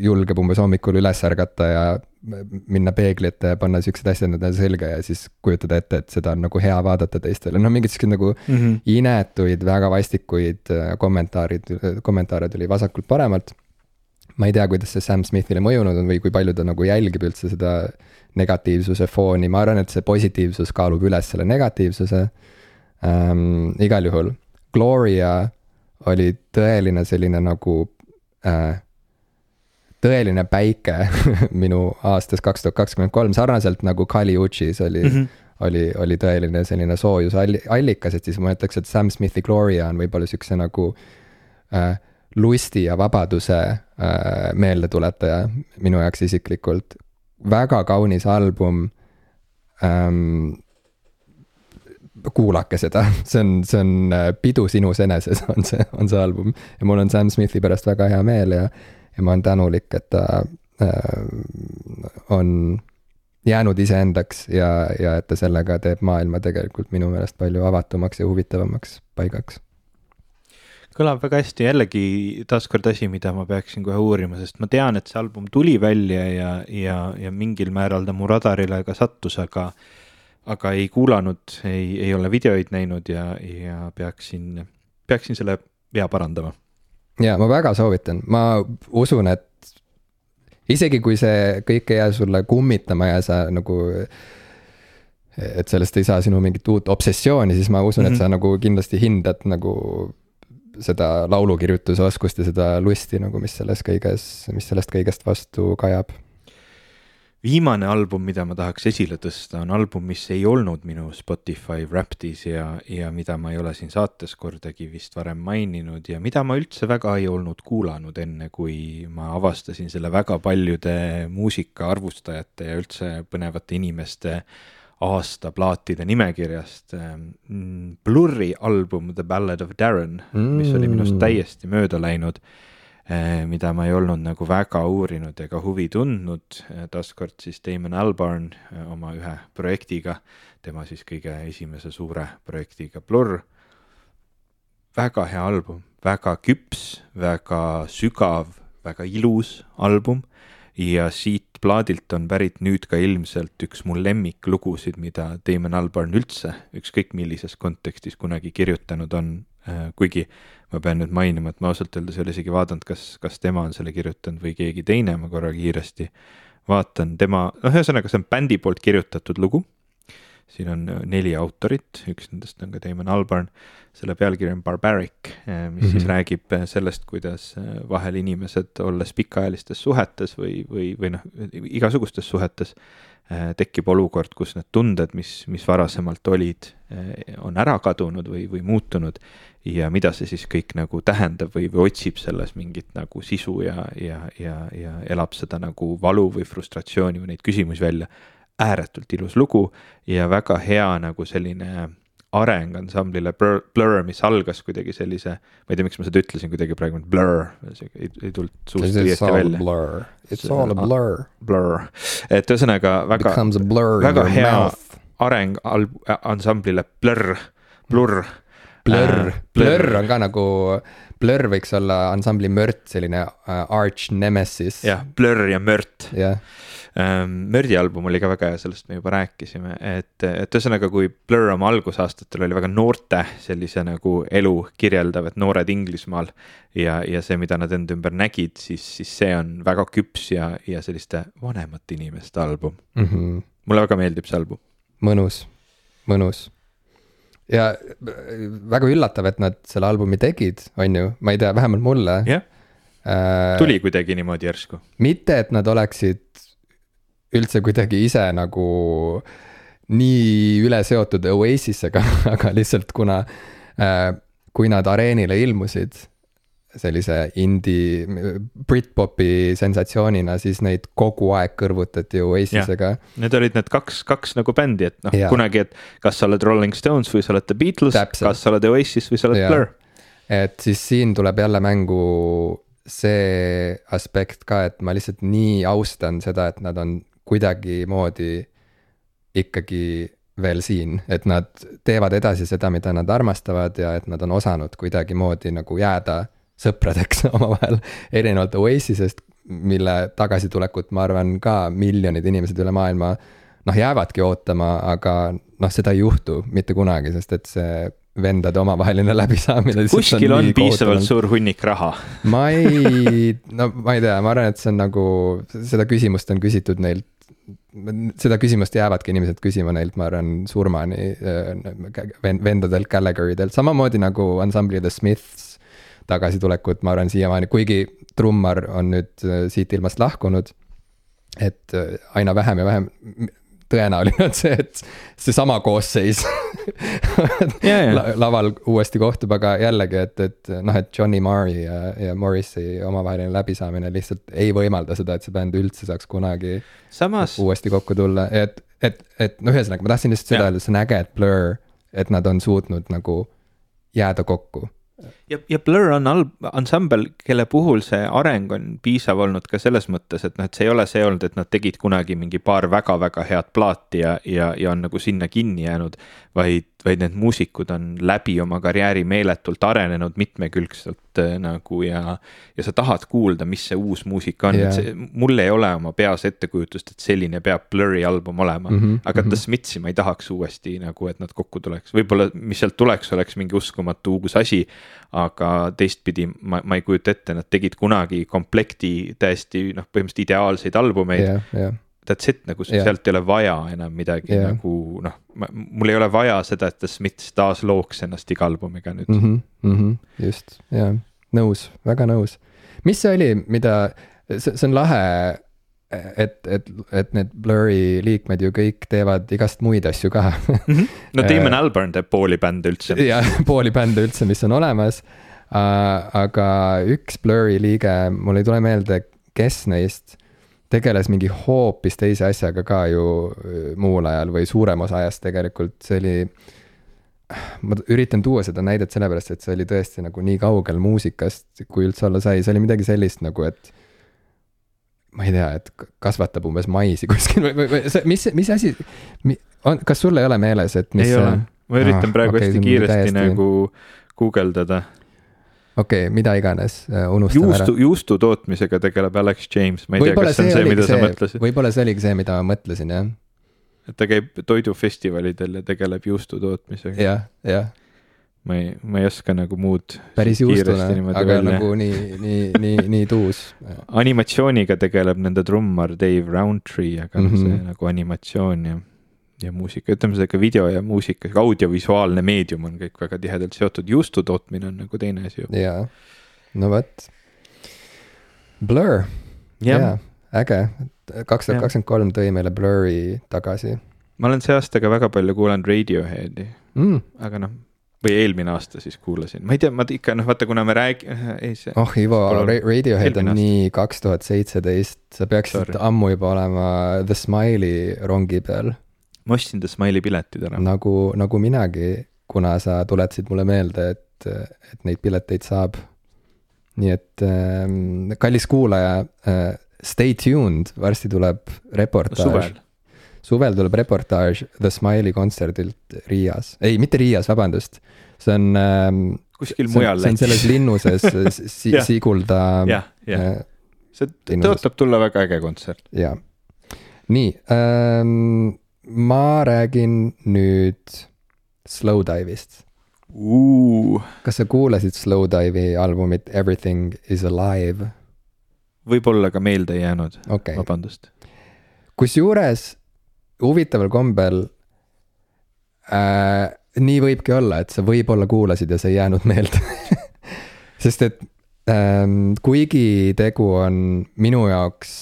julgeb umbes hommikul üles ärgata ja minna peegli ette ja panna siuksed asjad endale selga ja siis kujutada ette, et seda on nagu hea vaadata teistele, no mingid siuksed nagu mm -hmm. inetuid, väga vastikuid äh, kommentaarid, kommentaare tuli vasakult paremalt. ma ei tea, kuidas see Sam Smithile mõjunud on või kui palju ta nagu jälgib üldse seda negatiivsuse fooni, ma arvan, et see positiivsus kaalub üles selle negatiivsuse ähm,. igal juhul, Gloria oli tõeline selline nagu äh, tõeline päike [laughs] minu aastas kaks tuhat kakskümmend kolm, sarnaselt nagu Kali Uchis oli mm, -hmm. oli, oli tõeline selline soojusallikas, et siis ma ütleks, et Sam Smithi Gloria on võib-olla siukse nagu äh, lusti ja vabaduse äh, meeldetuletaja minu jaoks isiklikult. väga kaunis album ähm, kuulake seda, [laughs] see on, see on äh, pidu sinus eneses, on see, on see album. ja mul on Sam Smithi pärast väga hea meel ja, ja ma olen tänulik, et ta äh, on jäänud iseendaks ja, ja et ta sellega teeb maailma tegelikult minu meelest palju avatumaks ja huvitavamaks paigaks. Kõlab väga hästi, jällegi taaskord asi, mida ma peaksin kohe uurima, sest ma tean, et see album tuli välja ja, ja, ja mingil määral ta mu radarile ka sattus, aga aga ei kuulanud, ei, ei ole videoid näinud ja, ja peaksin, peaksin selle vea parandama. ja ma väga soovitan, ma usun, et isegi kui see kõik ei jää sulle kummitama ja sa nagu et sellest ei saa sinu mingit uut obsessiooni, siis ma usun mm, -hmm. et mhm. sa nagu kindlasti hindad nagu seda laulukirjutuse oskust ja seda lusti nagu, mis selles kõiges, mis sellest kõigest vastu kajab viimane album, mida ma tahaks esile tõsta, on album, mis ei olnud minu Spotify Wrapped'is ja, ja mida ma ei ole siin saates kordagi vist varem maininud ja mida ma üldse väga ei olnud kuulanud, enne kui ma avastasin selle väga paljude muusikaarvustajate ja üldse põnevate inimeste aastaplaatide nimekirjast. Blurry album The Ballad of Darren mm., mis oli minust mm. täiesti mööda läinud mida ma ei olnud nagu väga uurinud ega huvi tundnud. Eh, taaskord siis Damon Albarn eh, oma ühe projektiga, tema siis kõige esimese suure projektiga Blur. väga hea album, väga küps, väga sügav, väga ilus album ja siit plaadilt on pärit nüüd ka ilmselt üks mu lemmiklugusid, mida Damon Albarn üldse ükskõik millises kontekstis kunagi kirjutanud on. Kuigi ma pean nüüd mainima, et ma ausalt öeldes ei ole isegi vaadanud, kas, kas tema on selle kirjutanud või keegi teine, ma korra kiiresti vaatan tema, noh, ühesõnaga see on bändi poolt kirjutatud lugu siin on äh, neli autorit, üks nendest on ka Damon Albarn. selle pealkiri on Barbaric, äh, mis mm -hmm. siis mhm. räägib äh, sellest, kuidas vahel inimesed, olles pikaajalistes suhetes või, või, või noh, igasugustes suhetes, tekib olukord, kus need tunded, mis, mis varasemalt olid, on ära kadunud või, või muutunud. ja mida see siis kõik nagu tähendab või, või otsib selles mingit nagu sisu ja, ja, ja, ja elab seda nagu valu või frustratsiooni või neid küsimusi välja ääretult ilus lugu ja väga hea nagu selline areng ansamblile Blur, Blur, mis algas kuidagi sellise, ma ei tea, miks ma seda ütlesin kuidagi praegu, Blur, ei, ei tulnud suust õieti välja. It's all a blur. Blur, et ühesõnaga väga, väga hea mouth. areng al-, ansamblile Blur, Blur. Blur äh,, Blur on ka nagu, Blur võiks olla ansambli Mört, selline uh, arch nemesis. jah, Blur ja Mört. ähm,. Mördi album oli ka väga hea, sellest me juba rääkisime, et, et ühesõnaga, kui Blur oma algusaastatel oli väga noorte sellise nagu elu kirjeldav, et noored Inglismaal. ja, ja see, mida nad enda ümber nägid, siis, siis see on väga küps ja, ja selliste vanemate inimeste album mm. -hmm. mulle väga meeldib see album. mõnus, mõnus ja väga üllatav, et nad selle albumi tegid, on ju, ma ei tea, vähemalt mulle. jah yeah. äh,, tuli kuidagi niimoodi järsku. mitte, et nad oleksid üldse kuidagi ise nagu nii üle seotud Oasisega [laughs] aga lihtsalt kuna äh, kui nad areenile ilmusid sellise indie, Britpopi sensatsioonina, siis neid kogu aeg kõrvutati Oasisega. Need olid need kaks, kaks nagu bändi, et noh, kunagi, et kas sa oled Rolling Stones või sa oled The Beatles, kas sa oled Oasis või sa oled ja. Blur. et siis siin tuleb jälle mängu see aspekt ka, et ma lihtsalt nii austan seda, et nad on kuidagimoodi ikkagi veel siin, et nad teevad edasi seda, mida nad armastavad ja et nad on osanud kuidagimoodi nagu jääda sõpradeks [laughs] omavahel. erinevalt Oasisest, mille tagasitulekut, ma arvan, ka miljonid inimesed üle maailma noh, jäävadki ootama, aga noh, seda ei juhtu mitte kunagi, sest et see vendade omavaheline läbisaamine. kuskil on, on piisavalt suur hunnik raha. ma ei, no ma ei tea, ma arvan, et see on nagu, seda küsimust on küsitud neilt seda küsimust jäävadki inimesed küsima neilt, ma arvan, surmani äh, vendadelt, Gallagheridelt, samamoodi nagu ansambli The Smiths tagasitulekut, ma arvan siiamaani, kuigi trummar on nüüd äh, siit ilmast lahkunud. et äh, aina vähem ja vähem tõenäoline on see, et seesama koosseis [laughs] yeah, yeah. laval uuesti kohtub, aga jällegi, et, et noh, et Johnny Marri ja, ja Morrissey omavaheline läbisaamine lihtsalt ei võimalda seda, et see bänd üldse saaks kunagi Samas... uuesti kokku tulla, et, et, et noh, ühesõnaga ma tahtsin lihtsalt seda öelda, see on äge, et Blur, et nad on suutnud nagu jääda kokku ja, ja Blur on al-, ansambel, kelle puhul see areng on piisav olnud ka selles mõttes, et noh, et see ei ole see olnud, et nad tegid kunagi mingi paar väga-väga head plaati ja, ja, ja on nagu sinna kinni jäänud. vaid, vaid need muusikud on läbi oma karjääri meeletult arenenud mitmekülgselt äh, nagu ja. ja sa tahad kuulda, mis see uus muusika on yeah., et see, mul ei ole oma peas ettekujutust, et selline peab Blur'i album olema mm. -hmm, aga mm -hmm. The Smithsi ma ei tahaks uuesti nagu, et nad kokku tuleks, võib-olla, mis sealt tuleks, oleks mingi uskumatu uus asi aga teistpidi ma, ma ei kujuta ette, nad tegid kunagi komplekti täiesti noh, põhimõtteliselt ideaalseid albumeid yeah,. Yeah. That's it, nagu yeah. sealt ei ole vaja enam midagi yeah. nagu noh, mul ei ole vaja seda, et The Smiths taas looks ennast iga albumiga nüüd mm. -hmm, mm -hmm, just, jaa, nõus, väga nõus. mis see oli, mida, see, see on lahe et, et, et need Blur'i liikmed ju kõik teevad igast muid asju ka mm. -hmm. no Damon Albarn teeb pooli bände üldse. jah, pooli bände üldse, mis on olemas uh,. aga üks Blur'i liige, mul ei tule meelde, kes neist tegeles mingi hoopis teise asjaga ka ju äh, muul ajal või suurem osa ajast tegelikult, see oli. ma üritan tuua seda näidet sellepärast, et see oli tõesti nagu nii kaugel muusikast, kui üldse olla sai, see oli midagi sellist nagu, et ma ei tea, et kasvatab umbes maisi kuskil või, või, mis, mis asi, on, kas sul ei ole meeles, et mis ei ole, ma üritan ah, praegu okay, hästi kiiresti täiesti... nagu guugeldada okei okay,, mida iganes, unustame juustu, ära. juustu tootmisega tegeleb Alex James, ma ei võibolla tea, kas see on see, mida see, sa mõtlesid. võib-olla see oligi see, mida ma mõtlesin, jah. et ta käib toidufestivalidel ja tegeleb juustu tootmisega ja,. jah, jah. Ma ei, ma ei oska nagu muud. päris juustune, aga välja. nagu nii, nii, nii, nii tuus. animatsiooniga tegeleb nende trummar Dave Roundtree, aga mm -hmm. see nagu animatsioon ja ja muusika, ütleme sellega video ja muusika, audiovisuaalne meedium on kõik väga tihedalt seotud, juustu tootmine on nagu teine asi. jaa, no vot. Blur, jaa, äge, kaks tuhat kakskümmend kolm tõi meile Blur'i tagasi. ma olen see aasta ka väga palju kuulanud Radioheadi mm., aga noh, või eelmine aasta siis kuulasin, ma ei tea, ma ikka noh, vaata, kuna me räägi-, [laughs] ei see. oh Ivo, Radiohead on aasta. nii kaks tuhat seitseteist, sa peaksid Sorry. ammu juba olema The Smile'i rongi peal ma ostsin The Smile'i piletid ära. nagu, nagu minagi, kuna sa tuletasid mulle meelde, et, et neid pileteid saab. nii et äh, kallis kuulaja äh,, stay tuned, varsti tuleb reportaaž no,. Suvel tuleb reportaaž The Smile'i kontserdilt Riias, ei, mitte Riias, vabandust, see on ähm,. kuskil mujal. see on selles linnuses [laughs] si Sigulda. jah, jah, äh, see tõotab tulla väga äge kontsert. jaa, nii ähm,, ma räägin nüüd Slowdive'ist uh.. kas sa kuulasid Slowdive'i albumit Everything is alive? võib-olla ka meelde ei jäänud okay., vabandust. kusjuures huvitaval kombel äh, nii võibki olla, et sa võib-olla kuulasid ja see ei jäänud meelde [laughs] sest et ähm, kuigi tegu on minu jaoks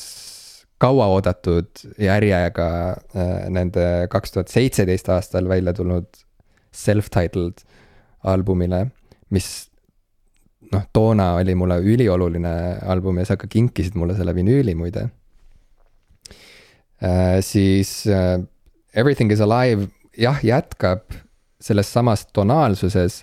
kauaoodatud järjega äh, nende kaks tuhat seitseteist aastal välja tulnud self-titled albumile, mis noh, toona oli mulle ülioluline album ja sa ka kinkisid mulle selle vinüüli muide. Siis äh, Everything is alive jah, jätkab selles samas tonaalsuses,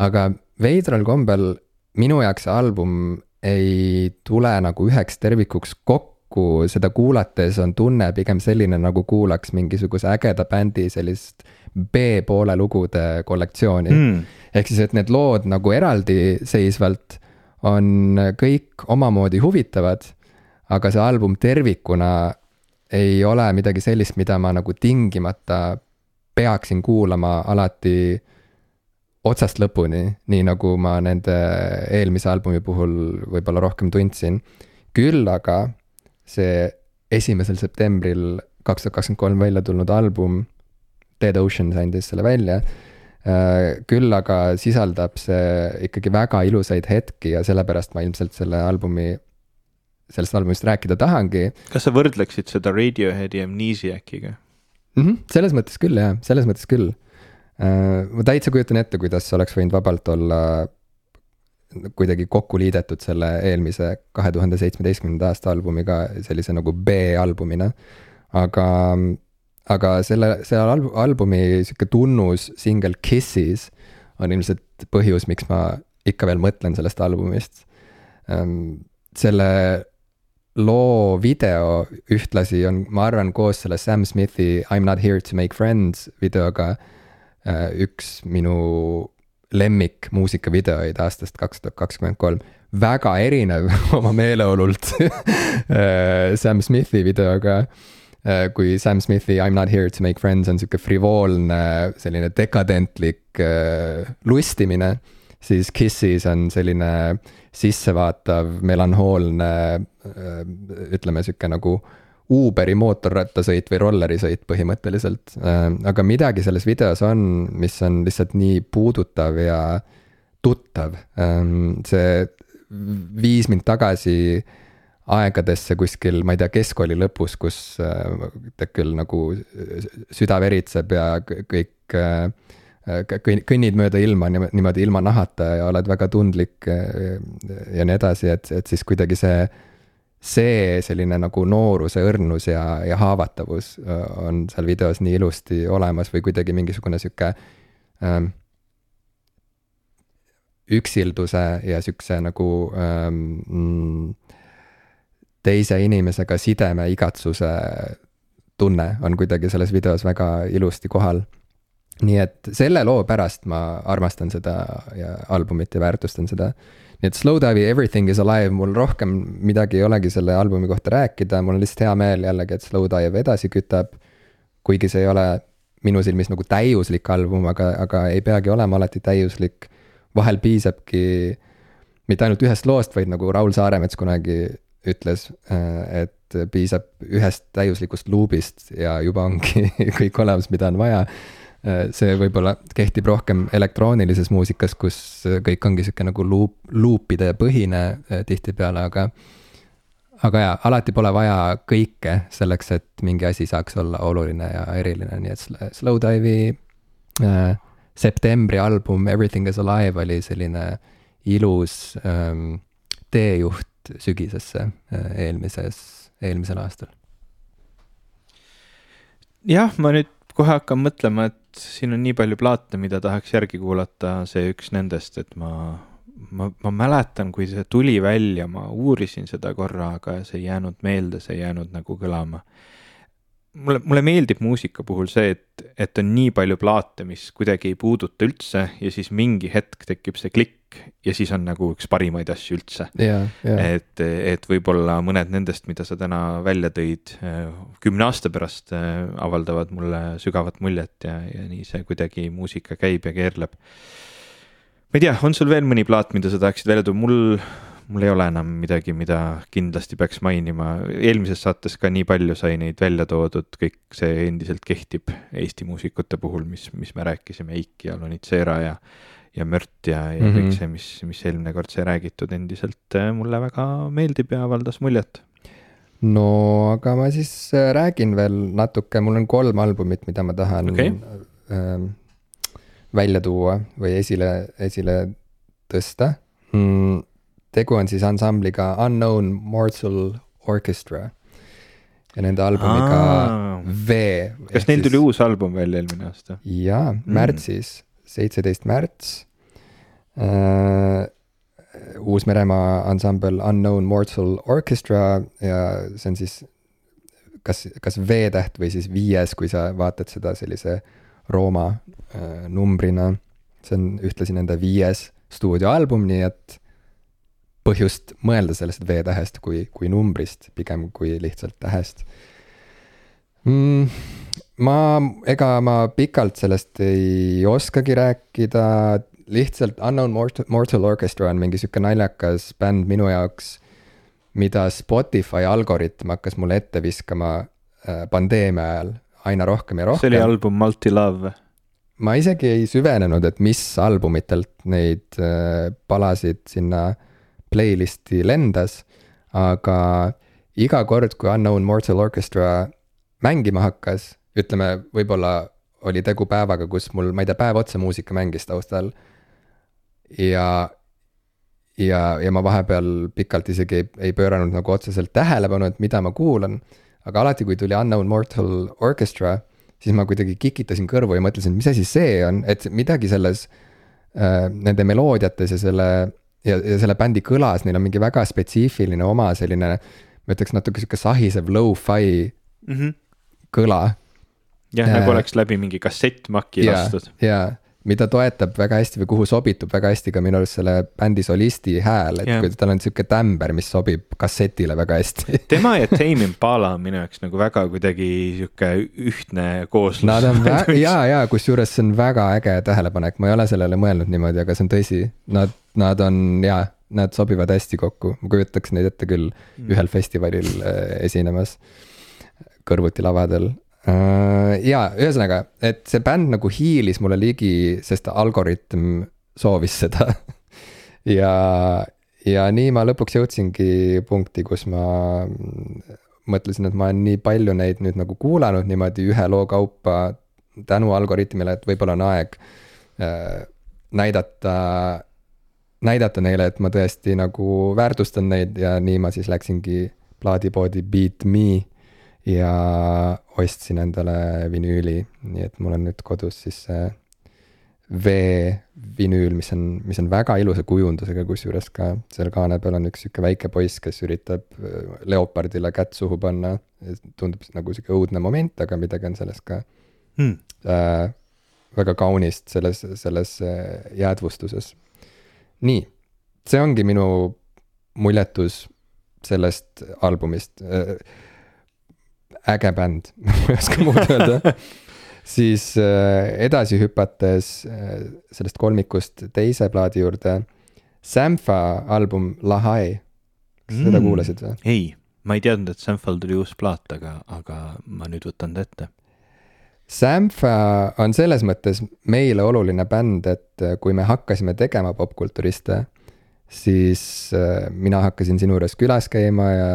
aga veidral kombel minu jaoks see album ei tule nagu üheks tervikuks kokku. Kokku, seda kuulates on tunne pigem selline, nagu kuulaks mingisuguse ägeda bändi sellist B-poole lugude kollektsiooni. Mm.. ehk siis, et need lood nagu eraldiseisvalt on kõik omamoodi huvitavad, aga see album tervikuna ei ole midagi sellist, mida ma nagu tingimata peaksin kuulama alati otsast lõpuni, nii nagu ma nende eelmise albumi puhul võib-olla rohkem tundsin. küll aga see esimesel septembril kaks tuhat kakskümmend kolm välja tulnud album, Dead Oceans andis selle välja. Äh, küll aga sisaldab see ikkagi väga ilusaid hetki ja sellepärast ma ilmselt selle albumi, sellest albumist rääkida tahangi. kas sa võrdleksid seda Radioheadi Amnesiaciga mm? -hmm, selles mõttes küll jah, selles mõttes küll. Äh, ma täitsa kujutan ette, kuidas oleks võinud vabalt olla kuidagi kokku liidetud selle eelmise kahe tuhande seitsmeteistkümnenda aasta albumiga sellise nagu B-albumina. aga, aga selle, selle alb-, albumi sihuke tunnus singel Kisses on ilmselt põhjus, miks ma ikka veel mõtlen sellest albumist. Ehm, selle loo video ühtlasi on, ma arvan, koos selle Sam Smithi I m not here to make friends videoga äh, üks minu lemmikmuusikavideoid aastast kaks tuhat kakskümmend kolm. väga erinev [laughs] oma meeleolult äh, Sam Smithi videoga. Äh, kui Sam Smithi I m not here to make friends on sihuke frivoolne, selline dekadentlik äh, lustimine, siis Kisses on selline sissevaatav, melanhoolne, ütleme sihuke nagu Uberi mootorrattasõit või rollerisõit põhimõtteliselt. Äh, aga midagi selles videos on, mis on lihtsalt nii puudutav ja tuttav. Ähm, see viis mind tagasi aegadesse kuskil, ma ei tea, keskkooli lõpus, kus äh, küll nagu süda veritseb ja kõik kõnnid mööda ilma niimoodi ilma nahata ja oled väga tundlik ja nii edasi, et, et siis kuidagi see see selline nagu nooruse õrnus ja, ja haavatavus äh, on seal videos nii ilusti olemas või kuidagi mingisugune sihuke ähm, üksilduse ja sihukese nagu ähm, teise inimesega sideme igatsuse tunne on kuidagi selles videos väga ilusti kohal. Nii et selle loo pärast ma armastan seda ja albumit ja väärtustan seda. nii et Slowdive'i Everything is alive, mul rohkem midagi ei olegi selle albumi kohta rääkida, mul on lihtsalt hea meel jällegi, et Slowdive edasi kütab. kuigi see ei ole minu silmis nagu täiuslik album, aga, aga ei peagi olema alati täiuslik. vahel piisabki mitte ainult ühest loost, vaid nagu Raul Saaremets kunagi ütles, et piisab ühest täiuslikust luubist ja juba ongi [laughs] kõik olemas, mida on vaja Äh, see võib-olla kehtib rohkem elektroonilises muusikas, kus kõik ongi sihuke nagu luup, luupide põhine äh, tihtipeale, aga. aga jaa, alati pole vaja kõike selleks, et mingi asi saaks olla oluline ja eriline, nii et Slowdive'i äh, septembri album Everything is alive oli selline ilus ähm, teejuht sügisesse äh, eelmises, eelmisel aastal. jah, ma nüüd kohe hakkan mõtlema, et siin on nii palju plaate, mida tahaks järgi kuulata, see üks nendest, et ma, ma, ma mäletan, kui see tuli välja, ma uurisin seda korra, aga see ei jäänud meelde, see ei jäänud nagu kõlama. mulle, mulle meeldib muusika puhul see, et, et on nii palju plaate, mis kuidagi ei puuduta üldse ja siis mingi hetk tekib see klikk ja siis on nagu üks parimaid asju üldse yeah,. Yeah. et, et võib-olla mõned nendest, mida sa täna välja tõid, kümne aasta pärast äh, avaldavad mulle sügavat muljet ja, ja nii see kuidagi muusika käib ja keerleb. ma ei tea, on sul veel mõni plaat, mida sa tahaksid välja tuua, mul, mul ei ole enam midagi, mida kindlasti peaks mainima, eelmises saates ka nii palju sai neid välja toodud, kõik see endiselt kehtib Eesti muusikute puhul, mis, mis me rääkisime, Eiki ja Lonitsera ja ja mört ja, ja mm -hmm. kõik see, mis, mis eelmine kord sai räägitud, endiselt äh, mulle väga meeldib ja avaldas muljet. no aga ma siis äh, räägin veel natuke, mul on kolm albumit, mida ma tahan okay. äh, välja tuua või esile, esile tõsta mm,. tegu on siis ansambliga Unknown Mortal Orchestra ja nende albumiga Aa. V. kas neil tuli siis... uus album välja eelmine aasta? jaa, märtsis mm seitseteist märts äh,. Uus-Meremaa ansambel Unknown Mortal Orchestra ja see on siis kas, kas V-täht või siis viies, kui sa vaatad seda sellise Rooma äh, numbrina. see on ühtlasi nende viies stuudioalbum, nii et põhjust mõelda sellest V-tähest kui, kui numbrist, pigem kui lihtsalt tähest mm,? Ma, ega ma pikalt sellest ei oskagi rääkida, lihtsalt Unknown Mortal Orchestra on mingi sihuke naljakas bänd minu jaoks, mida Spotify algoritm hakkas mulle ette viskama äh, pandeemia ajal aina rohkem ja rohkem. see oli album Multi Love? ma isegi ei süvenenud, et mis albumitelt neid äh, palasid sinna playlist'i lendas, aga iga kord, kui Unknown Mortal Orchestra mängima hakkas ütleme, võib-olla oli tegu päevaga, kus mul, ma ei tea, päev otsa muusika mängis taustal. ja, ja, ja ma vahepeal pikalt isegi ei, ei pööranud nagu otseselt tähelepanu, et mida ma kuulan. aga alati, kui tuli Unknown Mortal Orchestra, siis ma kuidagi kikitasin kõrvu ja mõtlesin, mis asi see on, et midagi selles äh,, nende meloodiates ja selle ja, ja selle bändi kõlas, neil on mingi väga spetsiifiline oma selline, ma ütleks natuke sihuke sahisev lo-fi mm -hmm. kõla jah äh,, nagu oleks läbi mingi kassettmaki lastud. jaa, mida toetab väga hästi või kuhu sobitub väga hästi ka minu arust selle bändi solisti hääl, et yeah. kui tal on sihuke tämber, mis sobib kassetile väga hästi [laughs] tema ja Tame Impala on minu jaoks nagu väga kuidagi sihuke ühtne kooslus. Nad on vä-, [laughs] jaa, jaa, kusjuures see on väga äge tähelepanek, ma ei ole sellele mõelnud niimoodi, aga see on tõsi. Nad, nad on jaa, nad sobivad hästi kokku, ma kujutaks neid ette küll mm. ühel festivalil äh, esinemas kõrvuti lavadel ja ühesõnaga, et see bänd nagu hiilis mulle ligi, sest algoritm soovis seda. [laughs] Ja, ja nii ma lõpuks jõudsingi punkti, kus ma mõtlesin, et ma olen nii palju neid nüüd nagu kuulanud niimoodi ühe loo kaupa tänu algoritmile, et võib-olla on aeg äh, näidata, näidata neile, et ma tõesti nagu väärtustan neid ja nii ma siis läksingi plaadipoodi Beat Me ja ostsin endale vinüüli, nii et mul on nüüd kodus siis see V-vinüül, mis on, mis on väga ilusa kujundusega, kusjuures ka seal kaane peal on üks sihuke väike poiss, kes üritab äh, leopardile kätt suhu panna. tundub nagu sihuke õudne moment, aga midagi on selles ka hmm. äh, väga kaunist selles, selles äh, jäädvustuses. nii, see ongi minu muljetus sellest albumist. Äh, äge bänd [laughs] ma ei oska muud öelda siis äh, edasi hüpates sellest kolmikust teise plaadi juurde. Sampha album Lahai, kas mm. seda kuulasid või? ei, ma ei teadnud, et Samphal tuli uus plaat, aga, aga ma nüüd võtan ta ette Sampha on selles mõttes meile oluline bänd, et äh, kui me hakkasime tegema popkulturiste, siis äh, mina hakkasin sinu juures külas käima ja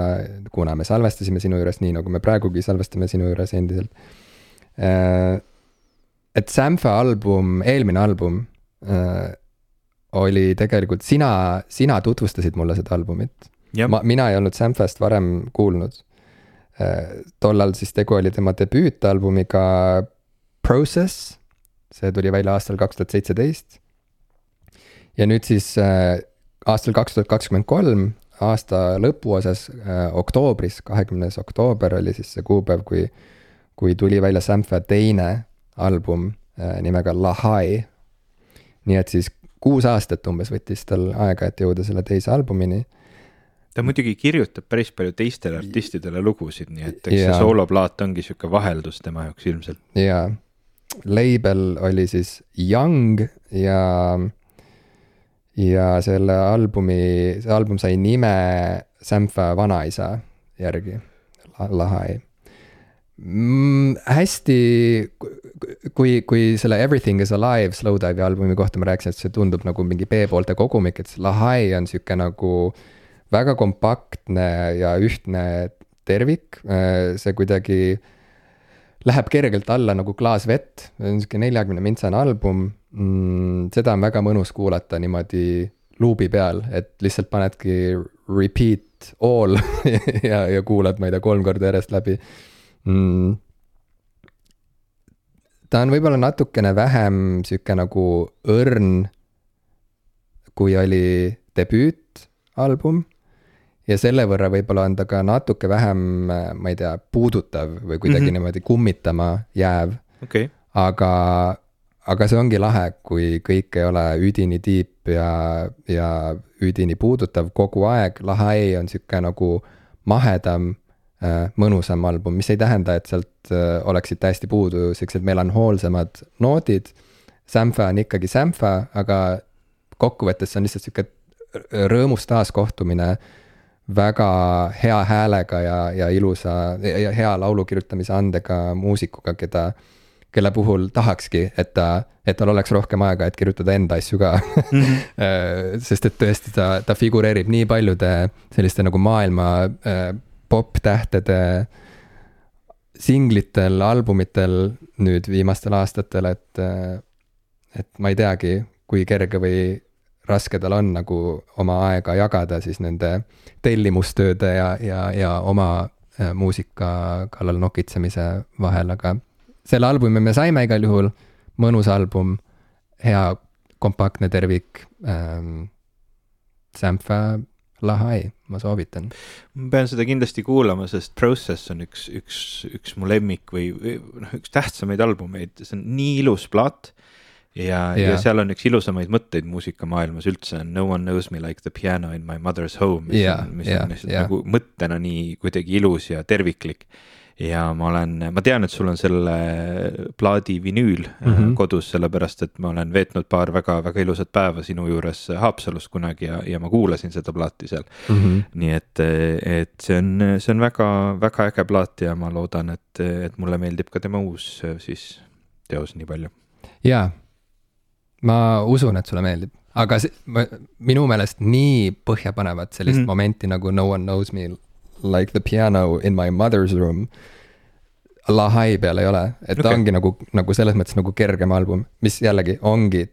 kuna me salvestasime sinu juures, nii nagu me praegugi salvestame sinu juures endiselt. Äh, et Sampha album, eelmine album oli tegelikult sina, sina tutvustasid mulle seda albumit. ma, mina ei olnud Samphast varem kuulnud Äh, tollal siis tegu oli tema debüütalbumiga Process, see tuli välja aastal kaks tuhat seitseteist. ja nüüd siis äh, aastal kaks tuhat kakskümmend kolm, aasta lõpuosas äh, oktoobris, kahekümnes oktoober oli siis see kuupäev, kui, kui tuli välja Sampha teine album nimega Lahai. nii et siis kuus aastat umbes võttis tal aega, et jõuda selle teise albumini ta muidugi kirjutab päris palju teistele artistidele lugusid, nii et eks ja. see sooloplaat ongi sihuke vaheldus tema jaoks ilmselt. jaa, label oli siis Young ja, ja selle albumi, see album sai nime Sampha vanaisa järgi, Lahai mm,. hästi, kui, kui selle Everything is alive Slowdive'i albumi kohta ma rääkisin, et see tundub nagu mingi B-poolte kogumik, et Lahai on sihuke nagu äh, väga kompaktne ja ühtne tervik, see kuidagi läheb kergelt alla nagu klaas vett, see on sihuke neljakümne mintsane album mm,. seda on väga mõnus kuulata niimoodi luubi peal, et lihtsalt panedki repeat all [laughs] ja, ja kuulad, ma ei tea, kolm korda järjest läbi mm.. ta on võib-olla natukene vähem sihuke nagu õrn, kui oli debüütalbum ja selle võrra võib-olla on ta ka natuke vähem, ma ei tea, puudutav või kuidagi mm -hmm. niimoodi kummitama jääv okay.. aga, aga see ongi lahe, kui kõik ei ole üdini tiip ja, ja üdini puudutav kogu aeg, Lahai on sihuke nagu mahedam äh, mõnusam album, mis ei tähenda, et sealt äh, oleksid täiesti puudu siuksed melanhoolsemad noodid. Sampha on ikkagi Sampha, aga kokkuvõttes see on lihtsalt sihuke rõõmus taaskohtumine äh, väga hea häälega ja, ja ilusa ja hea laulu kirjutamise andega muusikuga, keda, kelle puhul tahakski, et ta, et tal oleks rohkem aega, et kirjutada enda asju ka mm. -hmm. [laughs] sest et tõesti ta, ta figureerib nii paljude selliste nagu maailma äh, popp-tähtede singlitel, albumitel nüüd viimastel aastatel, et, äh, et ma ei teagi, kui kerge või raske tal on nagu oma aega jagada siis nende tellimustööde ja, ja, ja oma muusika kallal nokitsemise vahel, aga selle albumi me saime igal juhul, mõnus album, hea kompaktne tervik ähm,. Sampha Lahai, ma soovitan. ma pean seda kindlasti kuulama, sest Process on üks, üks, üks mu lemmik või, noh, üks tähtsamaid albumeid, see on nii ilus plaat ja yeah., ja seal on üks ilusamaid mõtteid muusikamaailmas üldse on No one knows me like the piano in my mother's home, mis yeah, on, mis yeah, on lihtsalt nagu mõttena nii kuidagi ilus ja terviklik. Ja ma olen, ma tean, et sul on selle plaadi vinüül mm -hmm. kodus, sellepärast et ma olen veetnud paar väga-väga ilusat päeva sinu juures Haapsalus kunagi ja, ja ma kuulasin seda plaati seal mm. -hmm. nii et, et see on, see on väga-väga äge plaat ja ma loodan, et, et mulle meeldib ka tema uus siis teos nii palju. jaa ma usun, et sulle meeldib, aga see, minu meelest nii põhjapanevat sellist mm -hmm. momenti nagu No one knows me like the piano in my mother's room. Lahai peal ei ole, et okay. ta ongi nagu, nagu selles mõttes nagu kergem album, mis jällegi ongi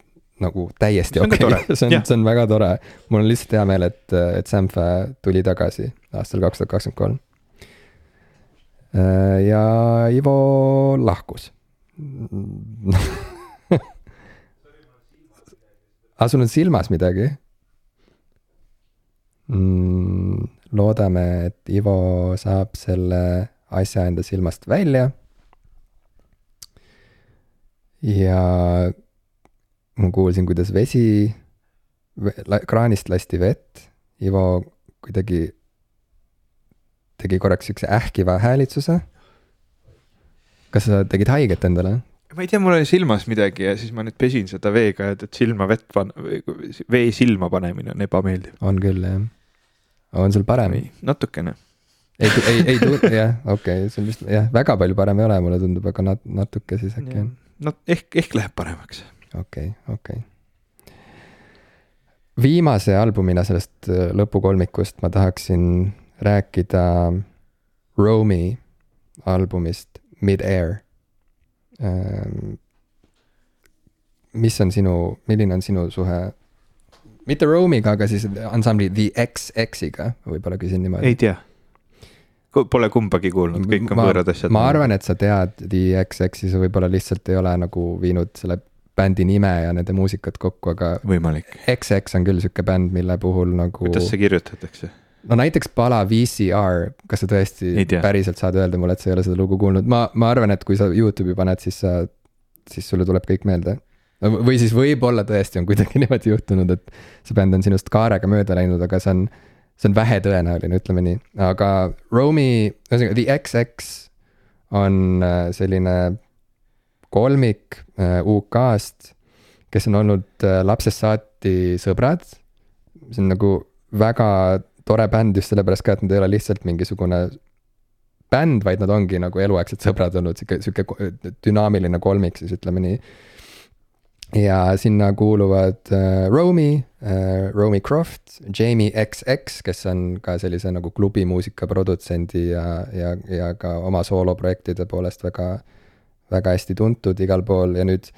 nagu täiesti okei okay., see on, [laughs] see on väga tore. mul on lihtsalt hea meel, et, et Sampha tuli tagasi aastal kaks tuhat kakskümmend kolm. ja Ivo lahkus aga [laughs] sul on silmas midagi mm,? Loodame, et Ivo saab selle asja enda silmast välja. ja ma kuulsin, kuidas vesi, kraanist lasti vett, Ivo kuidagi tegi korraks siukse ähkiva häälitsuse. kas sa tegid haiget endale? ma ei tea, mul oli silmas midagi ja siis ma nüüd pesin seda veega ja et silma vett pan-, vee silma panemine on ebameeldiv. on küll jah. On sul parem? natukene. ei, ei, ei tundu, [laughs] jah, okei okay,, see on vist jah, väga palju parem ei ole, mulle tundub, aga nat-, natuke siis äkki on. no ehk, ehk läheb paremaks. okei okay,, okei okay. viimase albumina sellest äh, lõpukolmikust ma tahaksin rääkida Romi albumist Mid-Air Ehm, mis on sinu, milline on sinu suhe, mitte Rome'iga, aga siis ansambli The XX-iga, võib-olla küsin niimoodi. ei tea. Pole kumbagi kuulnud, kõik on võõrad asjad. ma arvan, et sa tead The XX-i, sa võib-olla lihtsalt ei ole nagu viinud selle bändi nime ja nende muusikat kokku, aga. võimalik. XX on küll sihuke bänd, mille puhul nagu. kuidas see kirjutatakse? no näiteks pala VCR, kas sa tõesti päriselt saad öelda mulle, et sa ei ole seda lugu kuulnud, ma, ma arvan, et kui sa Youtube'i paned, siis sa, siis sulle tuleb kõik meelde. Või siis võib-olla tõesti on kuidagi [laughs] niimoodi juhtunud, et see bänd on sinust kaarega mööda läinud, aga see on, see on vähetõenäoline, ütleme nii, aga Romi, ühesõnaga The XX on äh, selline kolmik äh, UK-st, kes on olnud äh, lapsest saati sõbrad. see on nagu väga tore bänd just sellepärast ka, et nad ei ole lihtsalt mingisugune bänd, vaid nad ongi nagu eluaegsed sõbrad olnud, sihuke, sihuke dünaamiline kolmik siis ütleme nii. Ja sinna kuuluvad äh, Romy äh,, Romy Croft, Jamie XX, kes on ka sellise nagu klubimuusika produtsendi ja, ja, ja ka oma sooloprojektide poolest väga, väga hästi tuntud igal pool ja nüüd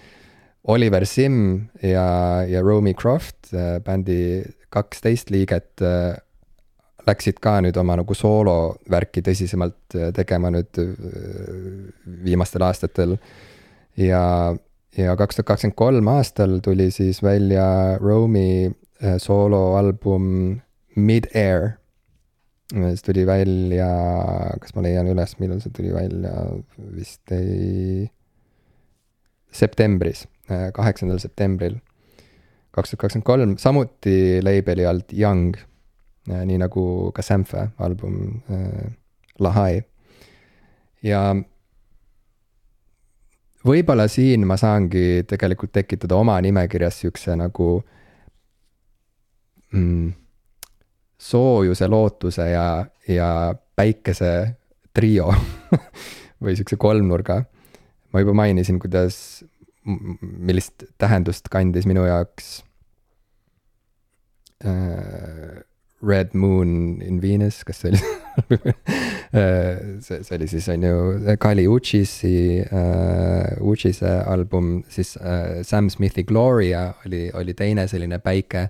Oliver Sim ja, ja Romy Croft äh,, bändi kaksteist liiget äh, läksid ka nüüd oma nagu soolovärki tõsisemalt äh, tegema nüüd äh, viimastel aastatel. ja, ja kaks tuhat kakskümmend kolm aastal tuli siis välja Romi äh, sooloalbum Mid-Air. see tuli välja, kas ma leian üles, millal see tuli välja, vist ei, septembris, kaheksandal septembril kaks tuhat kakskümmend kolm, samuti label'i alt Young Äh, nii nagu ka Sampha album äh, Lahai. ja võib-olla siin ma saangi tegelikult tekitada oma nimekirjas siukse nagu mm, soojuse, lootuse ja, ja päikese trio [laughs] või siukse kolmnurga. ma juba mainisin, kuidas, millist tähendust kandis minu jaoks äh, Red Moon in Venus, kas see oli [laughs] [laughs] see, see oli siis on ju Kali Uchisi uh,, Uchise album, siis uh, Sam Smithi Gloria oli, oli teine selline päike.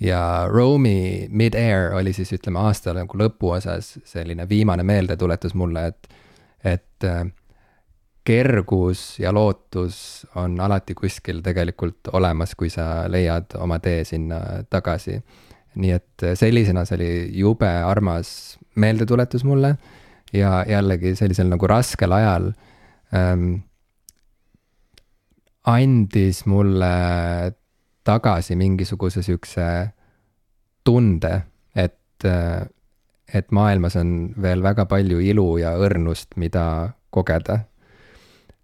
ja Romi Mid-Air oli siis ütleme aasta nagu lõpuosas selline viimane meeldetuletus mulle, et, et uh, kergus ja lootus on alati kuskil tegelikult olemas, kui sa leiad oma tee sinna tagasi nii et äh, sellisena see oli jube armas meeldetuletus mulle ja jällegi sellisel nagu raskel ajal ähm, andis mulle tagasi mingisuguse siukse tunde, et, äh, et maailmas on veel väga palju ilu ja õrnust, mida kogeda.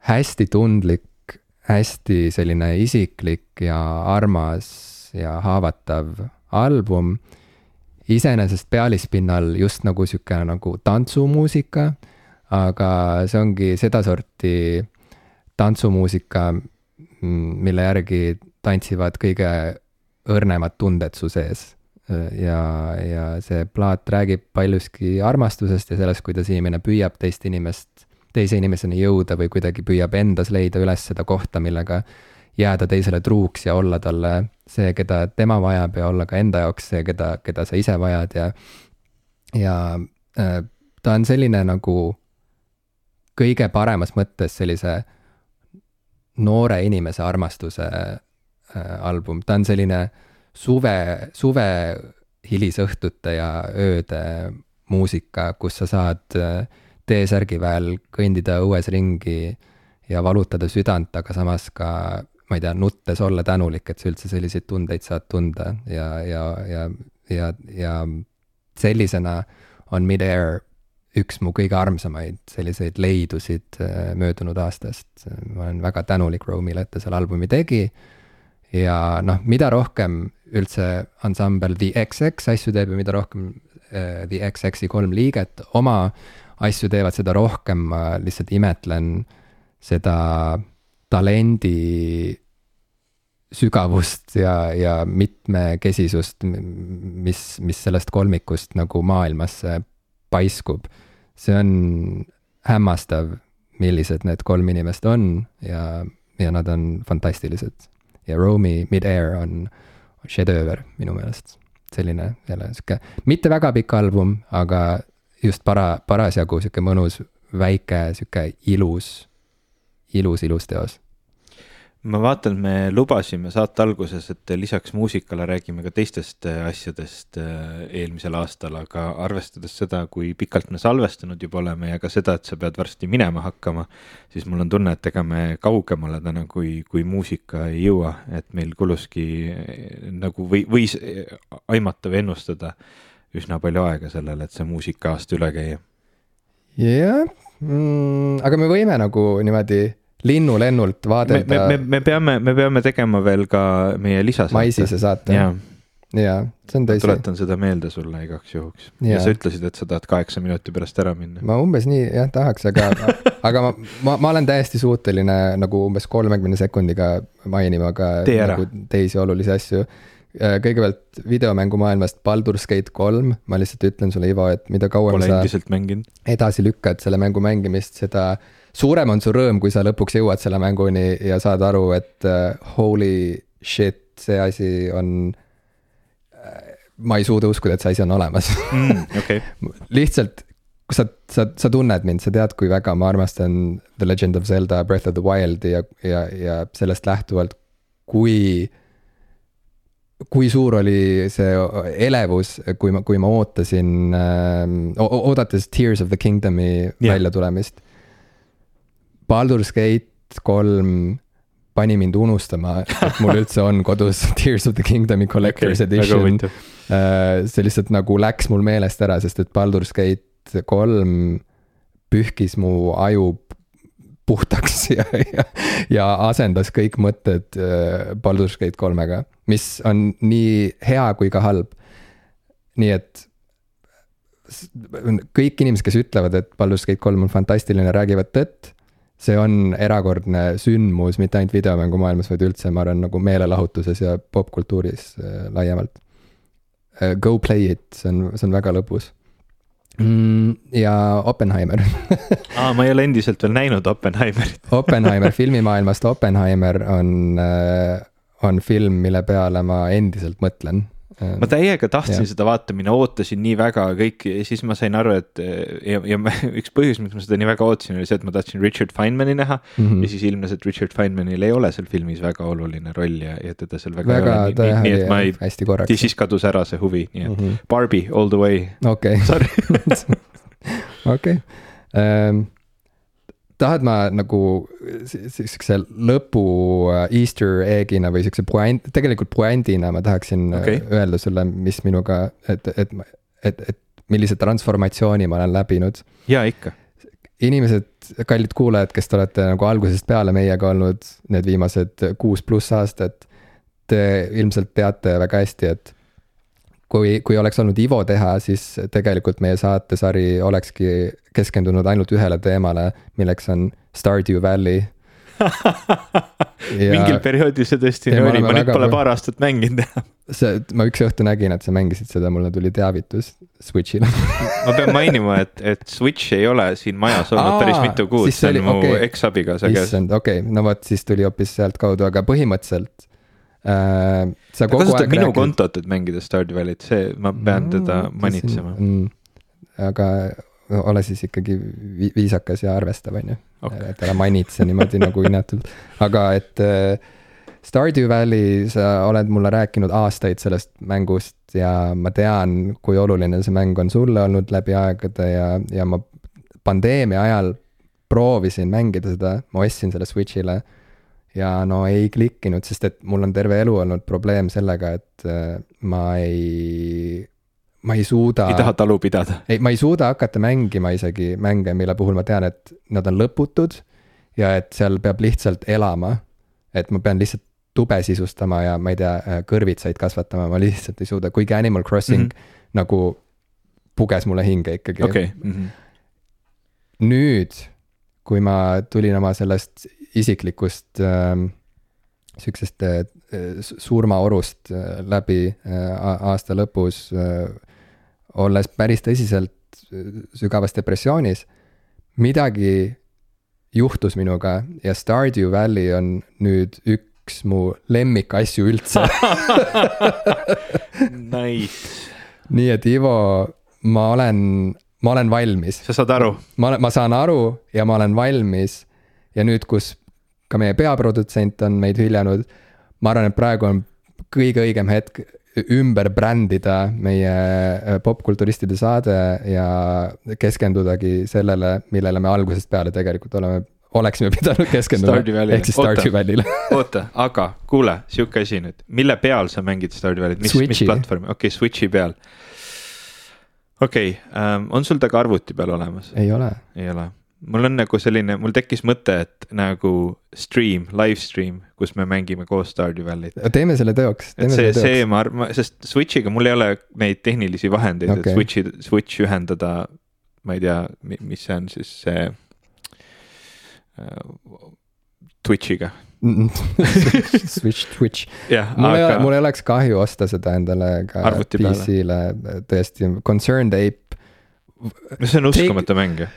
hästi tundlik, hästi selline isiklik ja armas ja haavatav album iseenesest pealispinnal just nagu sihuke nagu tantsumuusika, aga see ongi sedasorti tantsumuusika, mille järgi tantsivad kõige õrnemad tunded su sees. ja, ja see plaat räägib paljuski armastusest ja sellest, kuidas inimene püüab teist inimest, teise inimeseni jõuda või kuidagi püüab endas leida üles seda kohta, millega jääda teisele truuks ja olla talle see, keda tema vajab ja olla ka enda jaoks see, keda, keda sa ise vajad ja, ja äh, ta on selline nagu kõige paremas mõttes sellise noore inimese armastuse äh, album, ta on selline suve, suve hilisõhtute ja ööde muusika, kus sa saad äh, T-särgi väel kõndida õues ringi ja valutada südant, aga samas ka ma ei tea, nuttes olla tänulik, et sa üldse selliseid tundeid saad tunda ja, ja, ja, ja, ja sellisena on Mid-Air üks mu kõige armsamaid selliseid leidusid äh, möödunud aastast. ma olen väga tänulik Rome'ile, et ta selle albumi tegi. ja noh, mida rohkem üldse ansambel The XX asju teeb ja mida rohkem uh, The XX-i kolm liiget oma asju teevad, seda rohkem ma lihtsalt imetlen seda talendi sügavust ja, ja mitmekesisust, mis, mis sellest kolmikust nagu maailmasse paiskub. see on hämmastav, millised need kolm inimest on ja, ja nad on fantastilised. ja Romy Mid-Air on šedööver minu meelest. selline jälle sihuke, mitte väga pikk album, aga just para, parasjagu sihuke mõnus, väike, sihuke ilus, ilus, ilus teos ma vaatan, me lubasime saate alguses, et lisaks muusikale räägime ka teistest äh, asjadest äh, eelmisel aastal, aga arvestades seda, kui pikalt me salvestanud juba oleme ja ka seda, et sa pead varsti minema hakkama, siis mul on tunne, et ega me kaugemale täna kui, kui muusika ei jõua, et meil kuluski äh, nagu või, võis aimata või ennustada üsna palju aega sellele, et see muusikaaasta üle käia. jah yeah. mm,, aga me võime nagu niimoodi linnulennult vaadelda. me, me, me peame, me peame tegema veel ka meie lisasaate. maisise saate. jaa ja, see on tõsi. tuletan seda meelde sulle igaks juhuks. ja sa ütlesid, et sa tahad kaheksa minuti pärast ära minna. ma umbes nii jah tahaks, aga [laughs] aga ma, ma, ma olen täiesti suuteline nagu umbes kolmekümne sekundiga mainima ka nagu teisi olulisi asju. Äh, kõigepealt videomängumaailmast Baldur's Gate kolm, ma lihtsalt ütlen sulle, Ivo, et mida kauem Pole sa edasi lükkad selle mängu mängimist, seda suurem on su rõõm, kui sa lõpuks jõuad selle mänguni ja saad aru, et uh, holy shit, see asi on uh,. ma ei suuda uskuda, et see asi on olemas mm, okay. [laughs] lihtsalt, sa, sa, sa tunned mind, sa tead, kui väga ma armastan The Legend of Zelda Breath of the Wild'i ja, ja, ja sellest lähtuvalt, kui kui suur oli see elevus, kui ma, kui ma ootasin äh,, oodates Tears of the Kingdom'i yeah. väljatulemist Baldur's Gate kolm pani mind unustama, et mul üldse on kodus [laughs] Tears of the Kingdom'i Collector's okay, Edition. Äh, see lihtsalt nagu läks mul meelest ära, sest et Baldur's Gate kolm pühkis mu aju puhtaks [laughs] ja, ja, ja asendas kõik mõtted äh, Baldur's Gate kolmega, mis on nii hea kui ka halb. nii et kõik inimesed, kes ütlevad, et Baldur's Gate kolm on fantastiline, räägivad tõtt see on erakordne sündmus mitte ainult videomängumaailmas, vaid üldse, ma arvan, nagu meelelahutuses ja popkultuuris äh, laiemalt. Äh, go play it, see on, see on väga lõbus mm,. ja Oppenheimer [laughs] aa, ma ei ole endiselt veel näinud Oppenheimerit [laughs] Oppenheimer filmimaailmast, Oppenheimer on, äh, on film, mille peale ma endiselt mõtlen ma täiega tahtsin ja. seda vaata minna, ootasin nii väga kõiki ja siis ma sain aru, et ja, ja ma, [laughs] üks põhjus, miks ma seda nii väga ootasin, oli see, et ma tahtsin Richard Feynmani näha mm. -hmm. ja siis ilmnes, et Richard Feynmanil ei ole seal filmis väga oluline roll ja, ja teda seal väga, väga ei ole. nii, nii et ma ei, siis kadus ära see huvi, nii et mm -hmm. Barbie all the way. okei. [laughs] Okei ehm, tahad ma nagu siukse lõpu äh, Easter egg'ina või siukse puänt, tegelikult puändina ma tahaksin äh, okay. öelda sulle, mis minuga, et, et, et, et millise transformatsiooni ma olen läbinud. ja ikka. inimesed, kallid kuulajad, kes te olete nagu algusest peale meiega olnud need viimased kuus pluss aastat. Te ilmselt teate väga hästi, et kui, kui oleks olnud Ivo teha, siis tegelikult meie saatesari olekski keskendunud ainult ühele teemale, milleks on Stardew Valley [laughs] ja, mingil perioodil see tõesti nii oli, ma nüüd pole paar aastat mänginud enam. see, ma üks õhtu nägin, et sa mängisid seda, mulle tuli teavitus Switch'ile ma pean mainima, et, et Switch ei ole siin majas olnud Aa, päris mitu kuud, see on mu okay. eksabikaasa käes. issand, okei okay., no vot, siis tuli hoopis sealtkaudu, aga põhimõtteliselt. Sa kogu aeg minu räägid... kontot, et mängida Stardew Valley't, see, ma pean no, teda manitsema. mm,. aga ole siis ikkagi viisakas ja arvestav, on ju okay.. et ära manitse niimoodi nagu inetult, aga et äh, Stardew Valley, sa oled mulle rääkinud aastaid sellest mängust ja ma tean, kui oluline see mäng on sulle olnud läbi aegade ja, ja ma pandeemia ajal proovisin mängida seda, ma ostsin selle Switch'ile ja no ei klikkinud, sest et mul on terve elu olnud probleem sellega, et äh, ma ei, ma ei suuda. ei taha talu pidada. ei, ma ei suuda hakata mängima isegi mänge, mille puhul ma tean, et nad on lõputud ja et seal peab lihtsalt elama. et ma pean lihtsalt tube sisustama ja ma ei tea, kõrvitsaid kasvatama, ma lihtsalt ei suuda, kuigi Animal Crossing mm -hmm. nagu puges mulle hinge ikkagi okay.. Mm -hmm. nüüd, kui ma tulin oma sellest isiklikust äh, sihukesest äh, surmaorust äh, läbi äh, aasta lõpus äh,, olles päris tõsiselt äh, sügavas depressioonis, midagi juhtus minuga ja Stardew Valley on nüüd üks mu lemmikasju üldse [laughs] Nice. nii et Ivo, ma olen, ma olen valmis. sa saad aru? ma olen, ma saan aru ja ma olen valmis. ja nüüd, kus ka meie peaprodutsent on meid hüljanud, ma arvan, et praegu on kõige õigem hetk ümber brändida meie äh, popkulturistide saade ja keskendudagi sellele, millele me algusest peale tegelikult oleme, oleksime pidanud keskenduma. ehk siis Stardew Valley'le. [laughs] Oota, aga kuule, sihuke asi nüüd, mille peal sa mängid Stardew Valley't, mis, mis platvormi, okei okay,, Switch'i peal. okei okay, um,, on sul ta ka arvuti peal olemas? ei ole. ei ole mul on nagu selline, mul tekkis mõte, et nagu stream, live stream, kus me mängime koos Stardew Valley't. teeme selle teoks. et see, see ma arvan, sest Switch'iga mul ei ole neid tehnilisi vahendeid okay., et Switch'i, Switch ühendada. ma ei tea, mis see on siis see uh,. Twitch'iga [laughs] Switch, Twitch mul aga... ei, mul ei oleks kahju osta seda endale ka PC-le, tõesti, Concerned Ape. no see on uskumatu mäng ju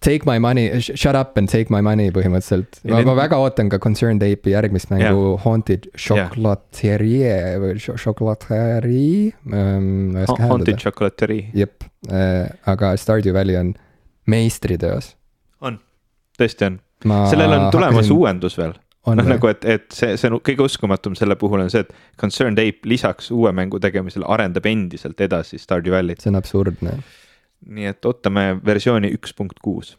Take my money, shut up and take my money põhimõtteliselt. ma, ma väga ootan ka Concerned Ape'i järgmist mängu yeah. Haunted Chocolaterie või Chocolaterie ähm,. Haunted Chocolaterie. jep äh,, aga Stardew Valley on meistritöös. on, tõesti on. sellel on tulemas hakkasin... uuendus veel noh, nagu et, et see, see on kõige uskumatum selle puhul on see, et Concerned Ape lisaks uue mängu tegemisele arendab endiselt edasi Stardew Valley't. see on absurdne nii et ootame versiooni üks punkt kuus.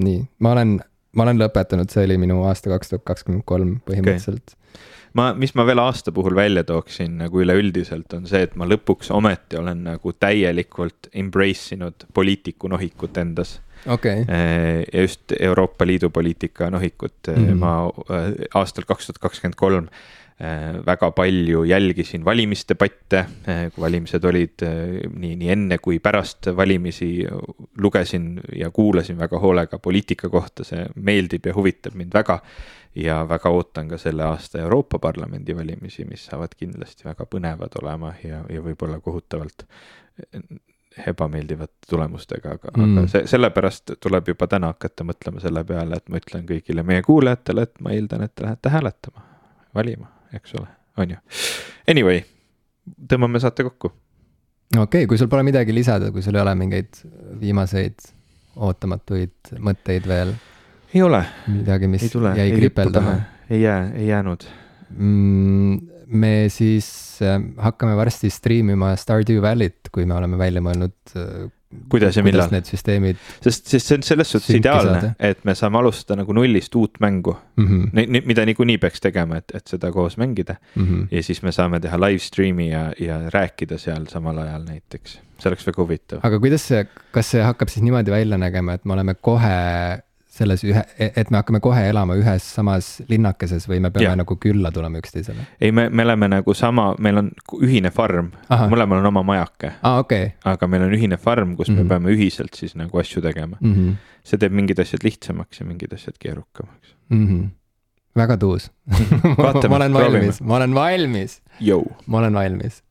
nii, ma olen, ma olen lõpetanud, see oli minu aasta kaks tuhat kakskümmend kolm põhimõtteliselt okay. ma, mis ma veel aasta puhul välja tooksin nagu üleüldiselt on see, et ma lõpuks ometi olen nagu täielikult embrace inud poliitiku nohikut endas okay.. ja just Euroopa Liidu poliitika nohikut mm, -hmm. ma äh, aastal kaks tuhat kakskümmend kolm Äh, väga palju jälgisin valimisdebatte, äh, kui valimised olid äh, nii, nii enne kui pärast valimisi. lugesin ja kuulasin väga hoolega poliitika kohta, see meeldib ja huvitab mind väga. ja väga ootan ka selle aasta Euroopa Parlamendi valimisi, mis saavad kindlasti väga põnevad olema ja, ja võib-olla kohutavalt ebameeldivate tulemustega, aga mm., aga see, sellepärast tuleb juba täna hakata mõtlema selle peale, et ma ütlen kõigile meie kuulajatele, et ma eeldan, et te lähete hääletama, valima eks ole, on ju. Anyway, tõmbame saate kokku. okei okay,, kui sul pole midagi lisada, kui sul ei ole mingeid viimaseid ootamatuid mõtteid veel. ei ole. midagi, mis tule, jäi kripeldama. ei jää, ei jäänud mm,. me siis äh, hakkame varsti striimima Stardew Valley't, kui me oleme välja mõelnud äh, kuidas ja millal. Need süsteemid. sest, sest see on selles suhtes ideaalne, et me saame alustada nagu nullist uut mängu mm. -hmm. mida niikuinii peaks tegema, et, et seda koos mängida mm. -hmm. ja siis me saame teha live stream'i ja, ja rääkida seal samal ajal näiteks. see oleks väga huvitav. aga kuidas see, kas see hakkab siis niimoodi välja nägema, et me oleme kohe selles ühe, et me hakkame kohe elama ühes samas linnakeses või me peame ja. nagu külla tulema üksteisele? ei, me, me oleme nagu sama, meil on ühine farm, mõlemal on oma majake ah,. Okay. aga meil on ühine farm, kus mm -hmm. me mhm. peame ühiselt siis nagu asju tegema mm. -hmm. see teeb mingid asjad lihtsamaks ja mingid asjad keerukamaks mm. -hmm. väga tuus [laughs] ma olen valmis, ma olen valmis. ma olen valmis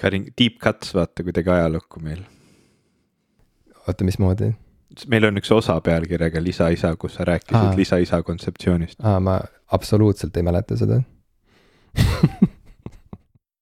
Karin, deep cuts vaata kuidagi ajalukku meil. oota, mismoodi? meil on üks osa pealkirjaga lisaisa, kus sa rääkisid lisaisa kontseptsioonist. aa, ma absoluutselt ei mäleta seda [laughs]